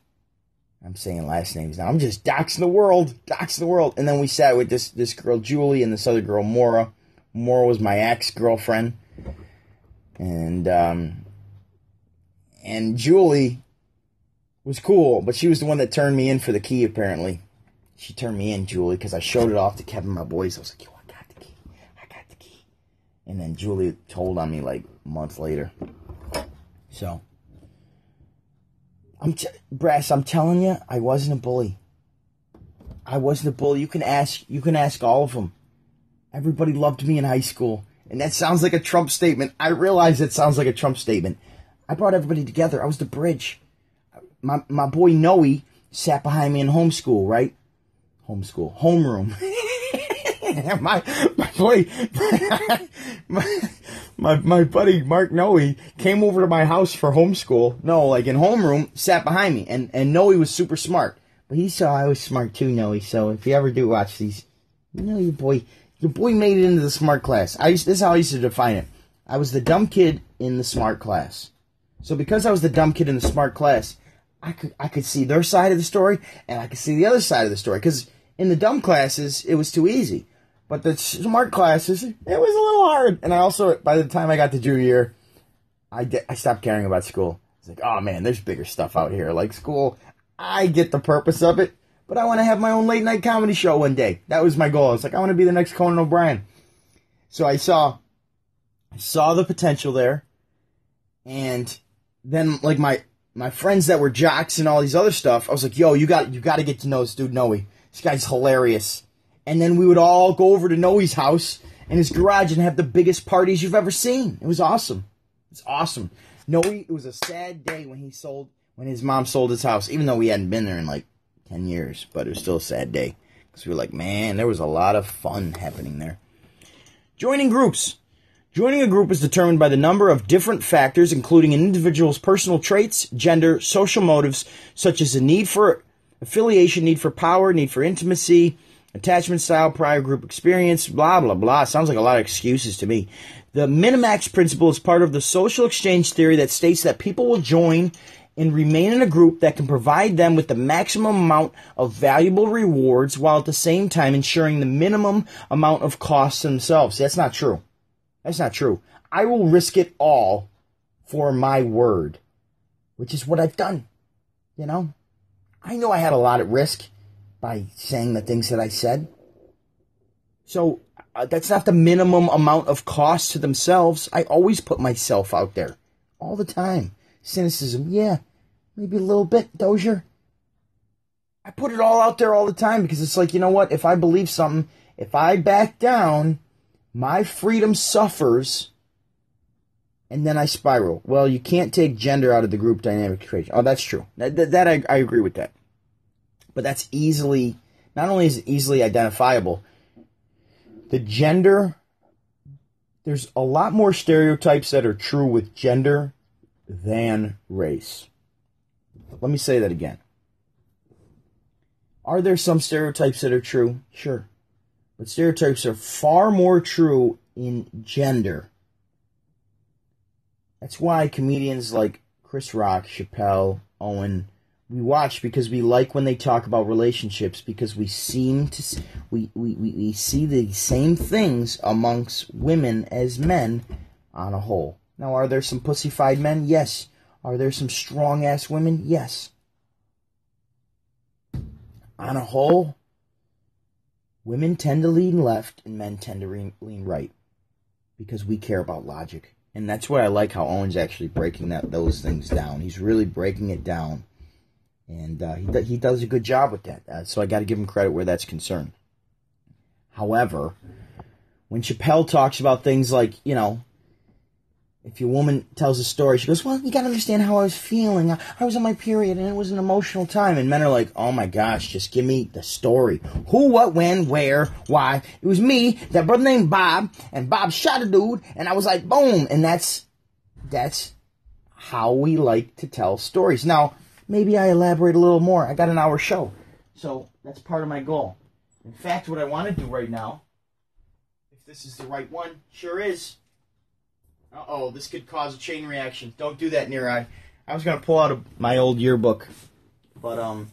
Speaker 1: I'm saying last names now. I'm just doxing the world, doxing the world. And then we sat with this this girl Julie and this other girl Mora. Mora was my ex girlfriend, and um, and Julie was cool, but she was the one that turned me in for the key, apparently. She turned me in, Julie, because I showed it off to Kevin, my boys. I was like, yo, I got the key. I got the key. And then Julie told on me like months later. So, I'm t- Brass, I'm telling you, I wasn't a bully. I wasn't a bully. You can ask, you can ask all of them. Everybody loved me in high school. And that sounds like a Trump statement. I realize it sounds like a Trump statement. I brought everybody together. I was the bridge. My my boy Noe sat behind me in homeschool, right? Homeschool, homeroom. my my boy, my, my my buddy Mark Noe came over to my house for homeschool. No, like in homeroom, sat behind me, and and Noe was super smart. But he saw I was smart too, Noe. So if you ever do watch these, you know your boy, your boy made it into the smart class. I used, this is how I used to define it. I was the dumb kid in the smart class. So because I was the dumb kid in the smart class, I could I could see their side of the story and I could see the other side of the story. Because in the dumb classes, it was too easy, but the smart classes, it was a little hard. And I also, by the time I got to junior year, I I stopped caring about school. It's like, oh man, there's bigger stuff out here. Like school, I get the purpose of it, but I want to have my own late night comedy show one day. That was my goal. It's like I want to be the next Conan O'Brien. So I saw, I saw the potential there, and then like my my friends that were jocks and all these other stuff, I was like, yo, you got you got to get to know this dude Noe. This guy's hilarious. And then we would all go over to Noe's house and his garage and have the biggest parties you've ever seen. It was awesome. It's awesome. Noe, it was a sad day when he sold when his mom sold his house, even though we hadn't been there in like ten years, but it was still a sad day because we were like, man, there was a lot of fun happening there. Joining groups. Joining a group is determined by the number of different factors, including an individual's personal traits, gender, social motives, such as the need for affiliation, need for power, need for intimacy, attachment style, prior group experience, blah, blah, blah. Sounds like a lot of excuses to me. The Minimax principle is part of the social exchange theory that states that people will join and remain in a group that can provide them with the maximum amount of valuable rewards while at the same time ensuring the minimum amount of costs themselves. That's not true. That's not true. I will risk it all for my word, which is what I've done. You know, I know I had a lot at risk by saying the things that I said. So uh, that's not the minimum amount of cost to themselves. I always put myself out there all the time. Cynicism, yeah, maybe a little bit, Dozier. I put it all out there all the time because it's like, you know what? If I believe something, if I back down, my freedom suffers and then I spiral. Well, you can't take gender out of the group dynamic equation. Oh, that's true. That, that, that I, I agree with that. But that's easily, not only is it easily identifiable, the gender, there's a lot more stereotypes that are true with gender than race. Let me say that again. Are there some stereotypes that are true? Sure. But stereotypes are far more true in gender. That's why comedians like Chris Rock, Chappelle, Owen, we watch because we like when they talk about relationships because we seem to we, we, we, see the same things amongst women as men on a whole. Now, are there some pussyfied men? Yes. Are there some strong ass women? Yes. On a whole, women tend to lean left and men tend to lean right because we care about logic. And that's what I like how Owen's actually breaking that those things down. He's really breaking it down, and uh, he he does a good job with that. Uh, so I got to give him credit where that's concerned. However, when Chappelle talks about things like you know if your woman tells a story, she goes, "Well, you got to understand how I was feeling. I, I was on my period, and it was an emotional time." And men are like, "Oh my gosh, just give me the story. Who, what, when, where, why? It was me, that brother named Bob, and Bob shot a dude, and I was like, boom." And that's that's how we like to tell stories. Now, maybe I elaborate a little more. I got an hour show, so that's part of my goal. In fact, what I want to do right now, if this is the right one, sure is uh oh, this could cause a chain reaction. Don't do that, near eye. I was gonna pull out a, my old yearbook, but um,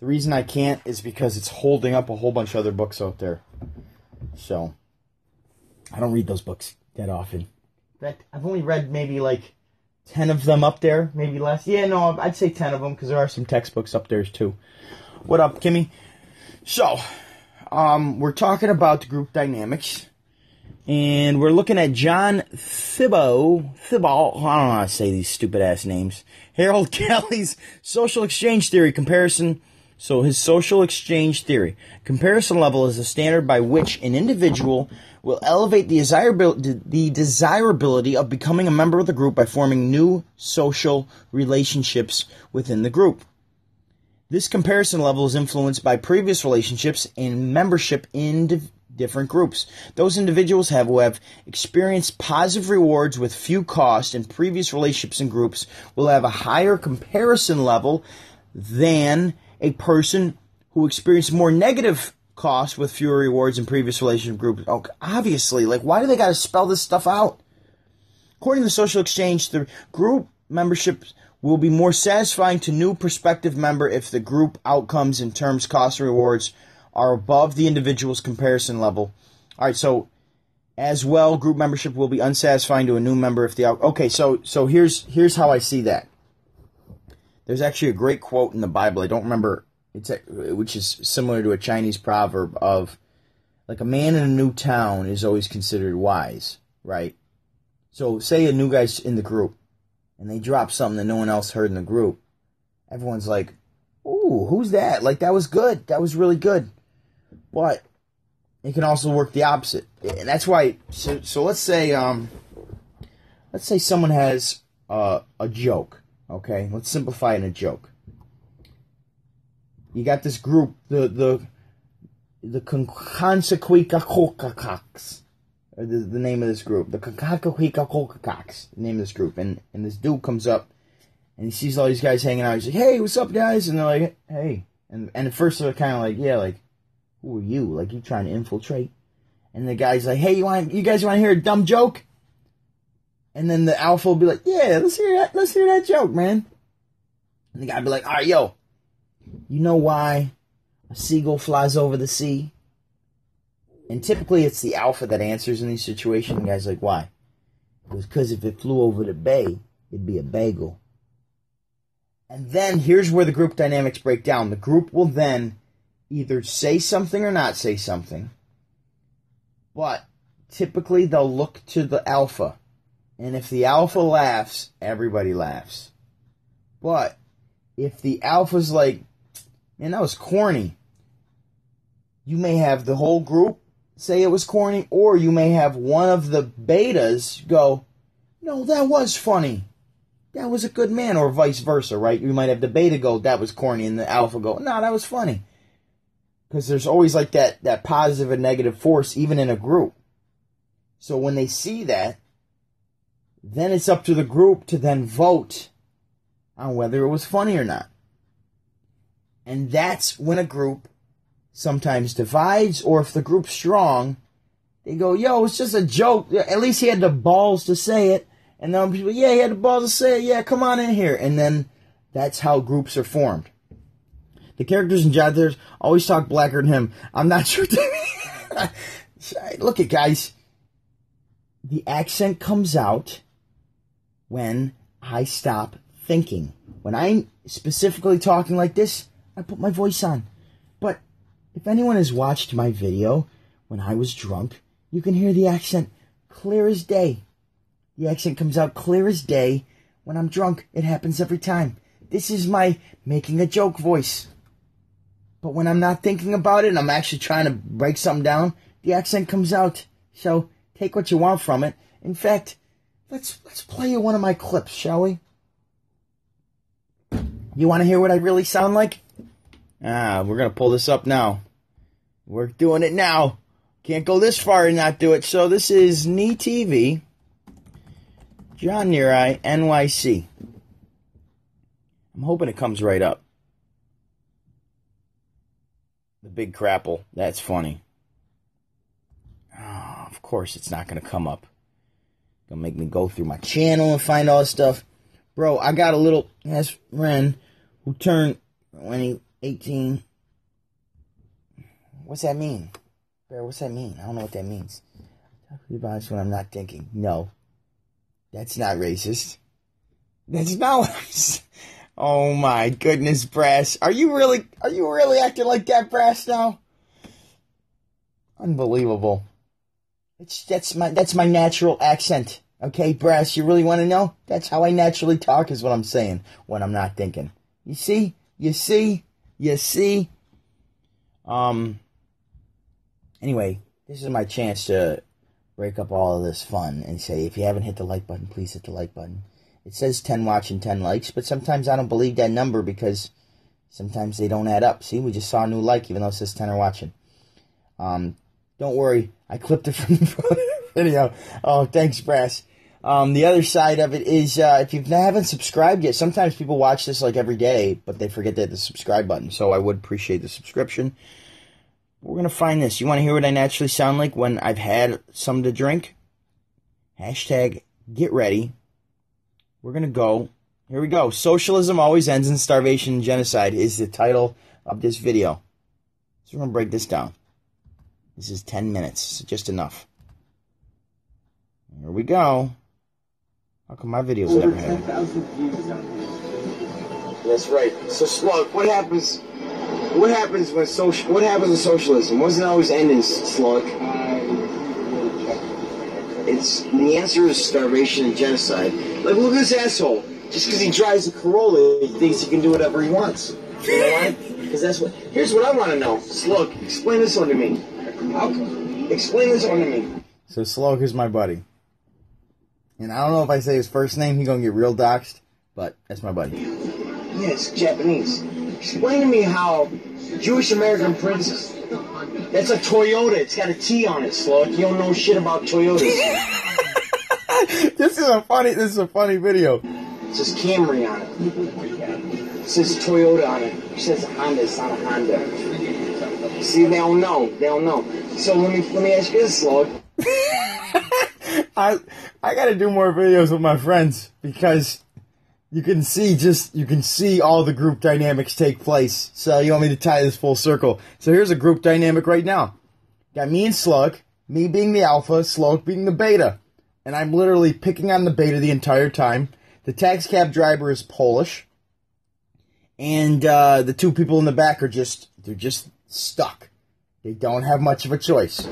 Speaker 1: the reason I can't is because it's holding up a whole bunch of other books out there. So I don't read those books that often. In fact, I've only read maybe like ten of them up there, maybe less. Yeah, no, I'd say ten of them because there are some textbooks up there too. What up, Kimmy? So, um, we're talking about group dynamics and we're looking at John Thibaut, Thibaut, I don't know how to say these stupid ass names. Harold Kelley's social exchange theory comparison. So his social exchange theory. Comparison level is a standard by which an individual will elevate the desirability, the desirability of becoming a member of the group by forming new social relationships within the group. This comparison level is influenced by previous relationships and membership in different groups. Those individuals have who have experienced positive rewards with few costs in previous relationships and groups will have a higher comparison level than a person who experienced more negative cost with fewer rewards in previous relationship groups. Oh, obviously, like why do they got to spell this stuff out? According to social exchange, the group membership will be more satisfying to new prospective member if the group outcomes in terms cost and rewards are above the individual's comparison level. All right, so as well, group membership will be unsatisfying to a new member if the out- okay. So so here's here's how I see that. There's actually a great quote in the Bible. I don't remember it's a, which is similar to a Chinese proverb of like a man in a new town is always considered wise, right? So say a new guy's in the group and they drop something that no one else heard in the group. Everyone's like, "Ooh, who's that? Like that was good. That was really good." But it can also work the opposite. And that's why so so let's say um let's say someone has uh, a joke, okay? Let's simplify in a joke. You got this group, the the the Consequicacocacocks, the, the name of this group, the Consequicacocacocks, the name of this group, and and this dude comes up and he sees all these guys hanging out. He's like, "Hey, what's up, guys?" And they're like, "Hey," and and at first they're kind of like, "Yeah, like who are you? Like you trying to infiltrate? And the guy's like, hey, you want you guys want to hear a dumb joke? And then the alpha will be like, yeah, let's hear that. Let's hear that joke, man. And the guy be like, all right, yo, you know why a seagull flies over the sea? And typically it's the alpha that answers in these situations. The guy's like, why? Because if it flew over the bay, it'd be a bagel. And then here's where the group dynamics break down. The group will then either say something or not say something. But typically they'll look to the alpha. And if the alpha laughs, everybody laughs. But if the alpha's like, man, that was corny, you may have the whole group say it was corny, or you may have one of the betas go, no, that was funny. That was a good man, or vice versa, right? You might have the beta go, that was corny, and the alpha go, no, that was funny because there's always like that that positive and negative force even in a group so when they see that then it's up to the group to then vote on whether it was funny or not. And that's when a group sometimes divides, or if the group's strong, they go, yo, it's just a joke. At least he had the balls to say it. And then people, yeah, he had the balls to say it. Yeah, come on in here. And then that's how groups are formed. The characters in John always talk blacker than him. I'm not sure. Look at guys. The accent comes out when I stop thinking. When I'm specifically talking like this, I put my voice on. But if anyone has watched my video when I was drunk, you can hear the accent clear as day. The accent comes out clear as day when I'm drunk. It happens every time. This is my making a joke voice. But when I'm not thinking about it and I'm actually trying to break something down, the accent comes out. So take what you want from it. In fact, let's let's play you one of my clips, shall we? You want to hear what I really sound like? Ah, we're gonna pull this up now. We're doing it now. Can't go this far and not do it. So this is Knee TV, John Neary, NYC. I'm hoping it comes right up. The big crapple. That's funny. Oh, of course, it's not to come up. Gonna make me go through my channel and find all this stuff. Bro, I got a little ass friend who turned when he 18. What's that mean? Bear, what's that mean? I don't know what that means. Talk about when I'm not thinking. No. That's not racist. That's not what. Oh my goodness, Brass. Are you really are you really acting like that, Brass now? Unbelievable. It's that's my that's my natural accent. Okay, Brass, you really want to know? That's how I naturally talk is what I'm saying when I'm not thinking. You see? You see? You see? Um anyway, this is my chance to break up all of this fun and say if you haven't hit the like button, please hit the like button. It says 10 watching, 10 likes, but sometimes I don't believe that number because sometimes they don't add up. See, we just saw a new like even though it says 10 are watching. Um, don't worry, I clipped it from the video. Oh, thanks, Brass. Um, the other side of it is uh, if you haven't subscribed yet, sometimes people watch this like every day, but they forget to hit the subscribe button. So I would appreciate the subscription. We're gonna find this. You want to hear what I naturally sound like when I've had some to drink? Hashtag get ready we're going to go. Here we go. Socialism always ends in starvation and genocide is the title of this video. So we're going to break this down. This is 10 minutes, so just enough. Here we go. How come my videos Over never had That's right. So Slug, what happens what happens when social what happens in socialism? Wasn't always end in slug? It's the answer is starvation and genocide. Like, look at this asshole. Just because he drives a Corolla, he thinks he can do whatever he wants. You know why? Because that's what. Here's what I want to know. Slug, explain this one to me. How, explain this one to me. So Slug is my buddy, and I don't know if I say his first name, he's gonna get real doxxed. But that's my buddy. Yes, Japanese. Explain to me how Jewish American princess that's a Toyota. It's got a T on it, Slug. You don't know shit about Toyotas. this is a funny. This is a funny video. It says Camry on it. It says Toyota on it. It says Honda. It's not a Honda. See, they don't know. They don't know. So let me let me ask you this, Slug. I I got to do more videos with my friends because you can see just you can see all the group dynamics take place. So you want me to tie this full circle. So here's a group dynamic right now. Got me and Slug, me being the alpha, Slug being the beta. And I'm literally picking on the beta the entire time. The taxi cab driver is Polish. And uh, the two people in the back are just they're just stuck. They don't have much of a choice.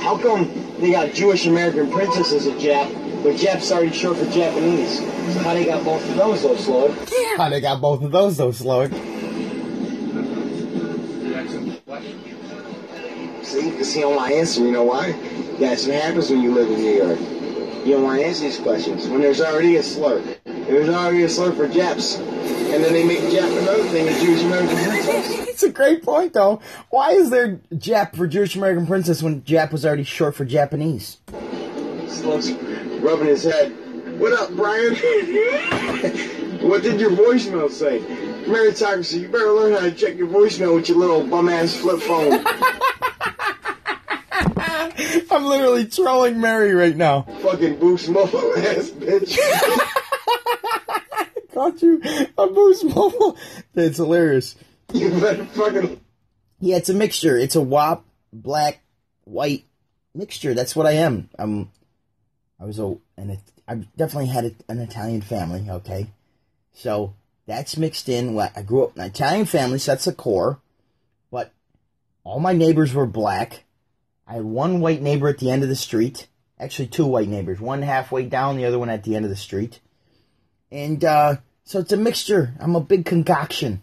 Speaker 1: How come they got Jewish American princess as a Jap but Jap's already short for Japanese. So how they got both of those though, Slug? How they got both of those though, Slug? See, because he don't want to answer. You know why? That's what happens when you live in New York. You don't want to answer these questions when there's already a slur. There's already a slur for Japs, and then they make Jap another thing, a Jewish American princess. it's a great point, though. Why is there Jap for Jewish American princess when Jap was already short for Japanese?
Speaker 4: Slug's rubbing his head. What up, Brian? what did your voicemail say? Meritocracy, you better learn how to check your voicemail with your little bum ass flip phone.
Speaker 1: I'm literally trolling Mary right now.
Speaker 4: Fucking boost mobile ass bitch.
Speaker 1: Caught you a boost mobile. It's hilarious.
Speaker 4: you better fucking.
Speaker 1: Yeah, it's a mixture. It's a wop, black, white mixture. That's what I am. I'm. I was a, and I definitely had a, an Italian family. Okay, so that's mixed in. Well, I grew up in an Italian family, so that's the core. But all my neighbors were black. I had one white neighbor at the end of the street. Actually, two white neighbors. One halfway down, the other one at the end of the street. And uh, so it's a mixture. I'm a big concoction.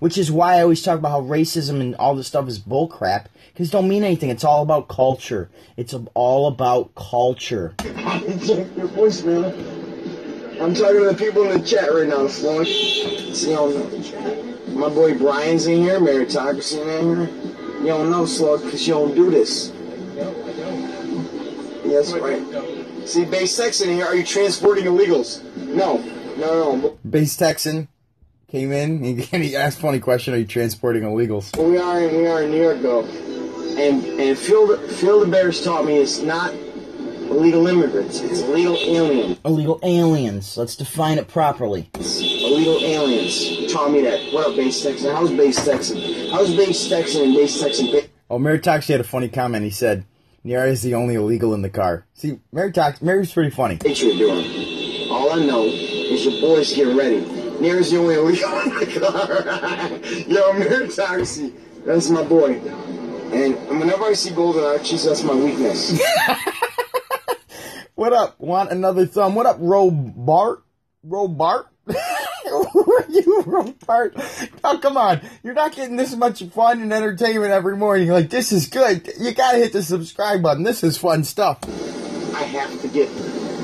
Speaker 1: Which is why I always talk about how racism and all this stuff is bullcrap. Because it don't mean anything. It's all about culture. It's all about culture.
Speaker 4: Your voicemail. I'm talking to the people in the chat right now, Slug. See, know. My boy Brian's in here, Meritocracy in here. You don't know, Slug, because you don't do this. Yes, right. See, base Texan here. Are you transporting illegals? No. No, no.
Speaker 1: Base Texan came in and he asked a funny question: Are you transporting illegals?
Speaker 4: But we are in, we are in New York though, and and Phil the, Phil the Bears taught me it's not illegal immigrants, it's illegal aliens.
Speaker 1: Illegal aliens. Let's define it properly.
Speaker 4: Illegal aliens. Taught me that. What up, base Texan? How's base Texan? How's base Texan and base Texan?
Speaker 1: Oh, Meritox had a funny comment. He said, "Niara is the only illegal in the car." See, Mary Meritox, Mary's pretty funny.
Speaker 4: Patriot doing. All I know is your boys getting ready. Near's the only illegal in the car. Yo, Meritocracy. That's my boy. And whenever I see golden arches, that's my weakness.
Speaker 1: What up? Want another thumb? What up, Robart? Robart? Who are you, Robart? Oh, come on. You're not getting this much fun and entertainment every morning. You're like, this is good. You gotta hit the subscribe button. This is fun stuff.
Speaker 4: I have to get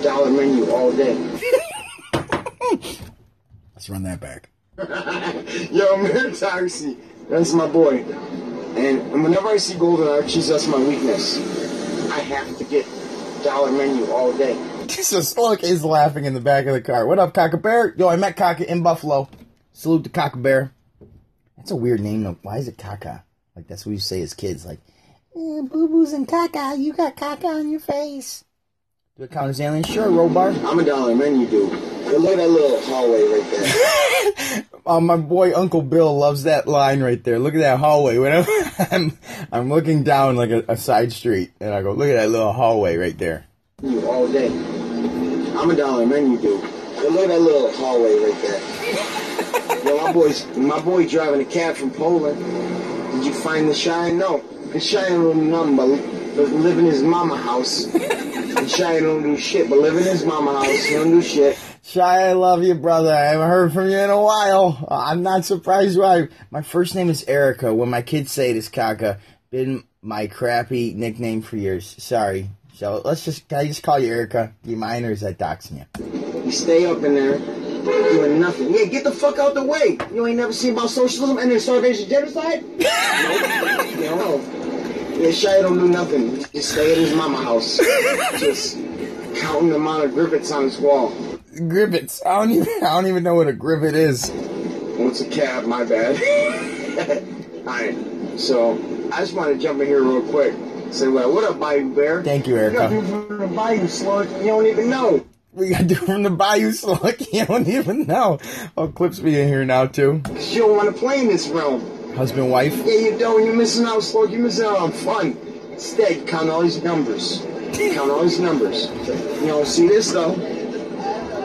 Speaker 4: dollar menu all day.
Speaker 1: Let's run that back.
Speaker 4: Yo, Meritocracy. That's my boy. And whenever I see golden arches, that's my weakness. I have to get dollar menu all day.
Speaker 1: So Slunk is laughing in the back of the car. What up, Cocker Bear? Yo, I met Cocker in Buffalo. Salute to Cocker Bear. That's a weird name. though. Why is it Caca? Like, that's what you say as kids. Like, eh, boo boos and caca. You got caca on your face. Do it count as alien? Sure, Robar.
Speaker 4: I'm a dollar menu dude. But look at that little hallway right there.
Speaker 1: Uh, my boy Uncle Bill loves that line right there. Look at that hallway. Whenever I'm, I'm looking down like a, a side street, and I go, look at that little hallway right there.
Speaker 4: You all day. I'm a dollar menu dude. But look at that little hallway right there. Yo, my boy's my boy driving a cab from Poland. Did you find the shine? No. The shine but, but live in his mama house. The shine don't do shit but live in his mama house. He don't do shit.
Speaker 1: Shy, I love you, brother. I haven't heard from you in a while. I'm not surprised why. My first name is Erica. When my kids say it is Kaka, been my crappy nickname for years. Sorry. So let's just, can I just call you Erica? Do you mind or is that doxing you?
Speaker 4: You stay up in there doing nothing. Yeah, get the fuck out the way. You ain't never seen about socialism and then starvation genocide? no. You know. Yeah, Shy don't do nothing. Just stay at his mama house. Just counting the amount of grippets on his wall.
Speaker 1: Gribbets. I don't even, I don't even know what a gribbet is.
Speaker 4: What's a cab? My bad. Alright, so I just want to jump in here real quick. Say, well, what up, Bayou Bear?
Speaker 1: Thank you, Erica.
Speaker 4: You people from the Bayou Slug, you don't even know.
Speaker 1: We got do from the Bayou Slug. You don't even know. Oh, Clips be in here now too.
Speaker 4: You don't want to play in this realm.
Speaker 1: Husband, wife.
Speaker 4: Yeah, you don't. You're missing out, Slug. You're missing out on fun. Instead, count all these numbers. Count all these numbers. You don't see this, though.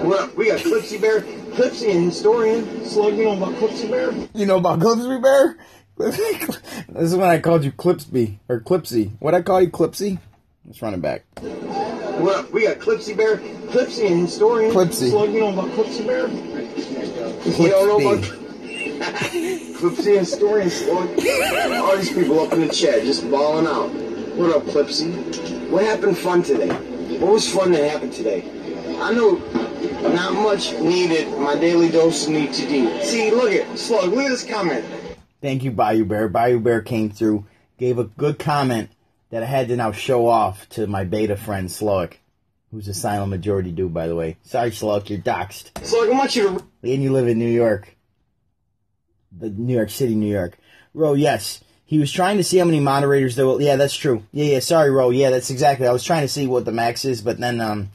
Speaker 4: What up? We got Clipsy Bear. Clipsy, an historian. Slug, you know about Clipsy Bear?
Speaker 1: You know about Clipsby Bear? this is when I called you Clipsby or Clipsy. What I call you, Clipsy? Let's run it back.
Speaker 4: What up? We got Clipsy Bear. Clipsy, and historian.
Speaker 1: Clipsy.
Speaker 4: Slug, you know about Clipsy Bear? You don't know about Clipsy, and historian. Slug. All these people up in the chat just bawling out. What up, Clipsy? What happened fun today? What was fun that happened today? I know not much needed my daily dose of need to do. See, look at Slug. Look at this comment.
Speaker 1: Thank you, Bayou Bear. Bayou Bear came through, gave a good comment that I had to now show off to my beta friend Sloic. who's a silent majority dude, by the way. Sorry, Slug, you're doxxed.
Speaker 4: So I want you to.
Speaker 1: And you live in New York. The New York City, New York. Ro, yes. He was trying to see how many moderators there were. Yeah, that's true. Yeah, yeah, sorry, Ro. Yeah, that's exactly. I was trying to see what the max is, but then um,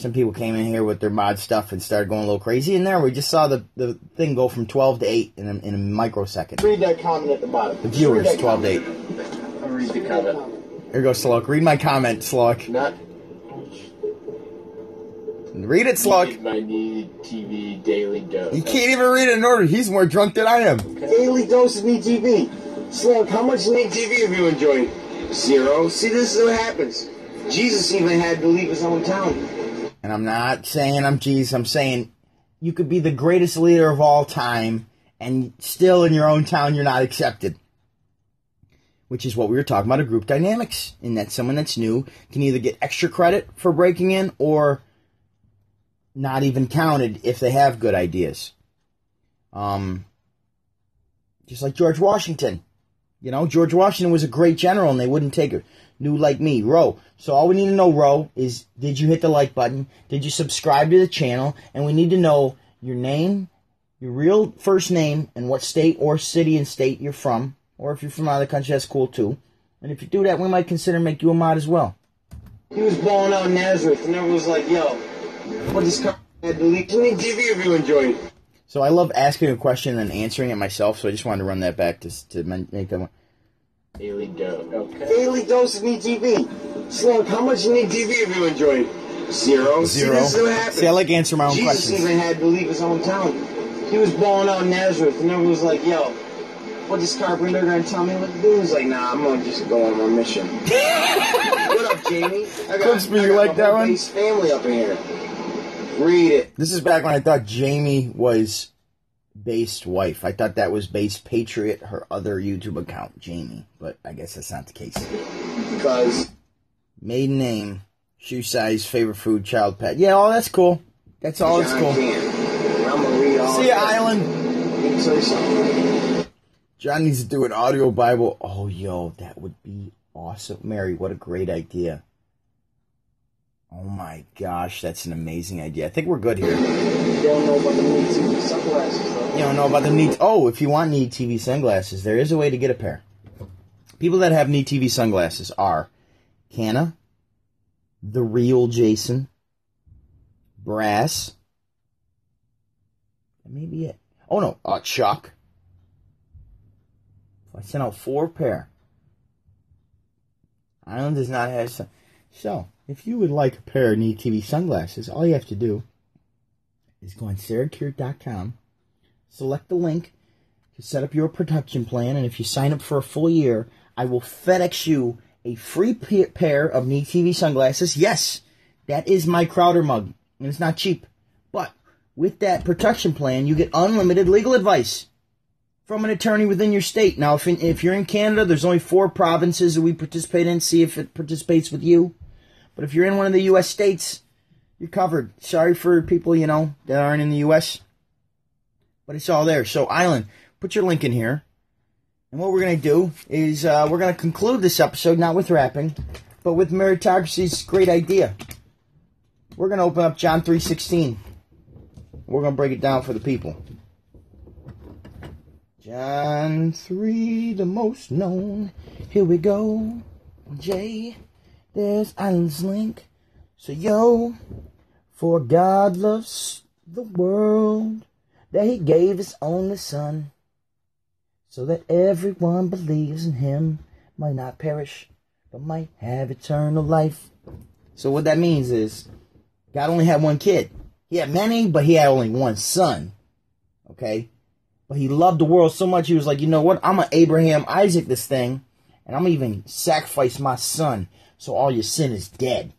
Speaker 1: some people came in here with their mod stuff and started going a little crazy in there. We just saw the, the thing go from 12 to 8 in a, in a microsecond.
Speaker 4: Read that comment at the bottom.
Speaker 1: The viewers, 12 to 8.
Speaker 4: I'll read the comment.
Speaker 1: Here goes Slug. Read my comment, Slug.
Speaker 4: Not
Speaker 1: Read it, Slug.
Speaker 4: my need TV daily dose.
Speaker 1: You can't even read it in order. He's more drunk than I am.
Speaker 4: Daily dose of Need TV. Slug, how much Need TV have you enjoyed? Zero. See, this is what happens. Jesus even had to leave his own town.
Speaker 1: And I'm not saying I'm Jesus. I'm saying you could be the greatest leader of all time, and still in your own town you're not accepted. Which is what we were talking about a group dynamics, in that someone that's new can either get extra credit for breaking in or not even counted if they have good ideas. Um, just like George Washington. You know, George Washington was a great general and they wouldn't take a new like me. Ro. So all we need to know, Ro, is did you hit the like button? Did you subscribe to the channel? And we need to know your name, your real first name, and what state or city and state you're from. Or if you're from out of the country, that's cool too. And if you do that, we might consider make you a mod as well.
Speaker 4: He was balling out in Nazareth, and everyone was like, yo, what this car had to leave? How many TV have you enjoyed?
Speaker 1: So I love asking a question and answering it myself. So I just wanted to run that back to to make that one.
Speaker 4: Daily dose. Okay. Daily dose of Need TV. Slug, how much Need TV have you enjoyed? Zero. See,
Speaker 1: Zero.
Speaker 4: this is what happens.
Speaker 1: See, I like answering my own
Speaker 4: Jesus
Speaker 1: questions.
Speaker 4: even had to leave his own town. He was balling out in Nazareth, and everyone was like, yo, what this carpenter gonna tell me what to do? He's like, nah, I'm gonna just go on my mission. what up, Jamie? I got,
Speaker 1: Cooksby,
Speaker 4: I
Speaker 1: you like that one?
Speaker 4: base family up in here. Read it.
Speaker 1: This is back when I thought Jamie was based wife. I thought that was based Patriot, her other YouTube account, Jamie. But I guess that's not the case.
Speaker 4: Because
Speaker 1: Maiden name, shoe size, favorite food, child pet. Yeah, all that's cool. That's all that's
Speaker 4: John
Speaker 1: cool.
Speaker 4: can. I'm gonna read all
Speaker 1: See ya. Island.
Speaker 4: Let me tell you something.
Speaker 1: John needs to do an audio Bible. Oh, yo, that would be awesome. Mary, what a great idea. Oh my gosh, that's an amazing idea. I think we're good here.
Speaker 4: You don't know about the new TV sunglasses, though.
Speaker 1: You don't know about the need. Oh, if you want need TV sunglasses, there is a way to get a pair. People that have need TV sunglasses are Canna, the real Jason, Brass. That may be it. Oh no, uh, Chuck. I sent out four pair. Island does not have sun. So, if you would like a pair of need TV sunglasses, all you have to do is go on sarahcure.com select the link to set up your production plan, and if you sign up for a full year, I will FedEx you a free pa- pair of Need TV sunglasses. Yes, that is my Crowder mug, and it's not cheap. But with that protection plan, you get unlimited legal advice from an attorney within your state. Now, if, in, if you're in Canada, there's only four provinces that we participate in. See if it participates with you. But if you're in one of the U.S. states, you're covered. Sorry for people, you know, that aren't in the U.S but it's all there. So, Island, put your link in here. And what we're going to do is uh, we're going to conclude this episode, not with rapping, but with meritocracy's great idea. We're going to open up John 3.16. We're going to break it down for the people. John 3, the most known. Here we go. J, there's Island's link. So, yo, for God loves the world that he gave his only son, so that everyone believes in him might not perish, but might have eternal life. So what that means is, God only had one kid. He had many, but he had only one son. Okay? But he loved the world so much, he was like, you know what? I'm to Abraham Isaac this thing, and I'm even sacrifice my son, so all your sin is dead.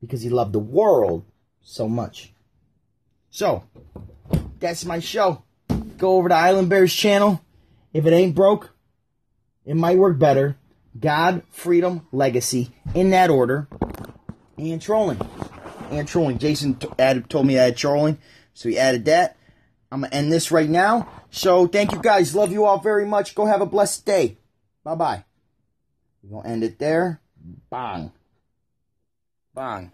Speaker 1: Because he loved the world so much. So, that's my show. Go over to Island Bears channel. If it ain't broke, it might work better. God, freedom, legacy, in that order. And trolling. And trolling. Jason t- added, told me I had trolling, so he added that. I'm going to end this right now. So, thank you guys. Love you all very much. Go have a blessed day. Bye bye. We're going to end it there. Bang. Bang.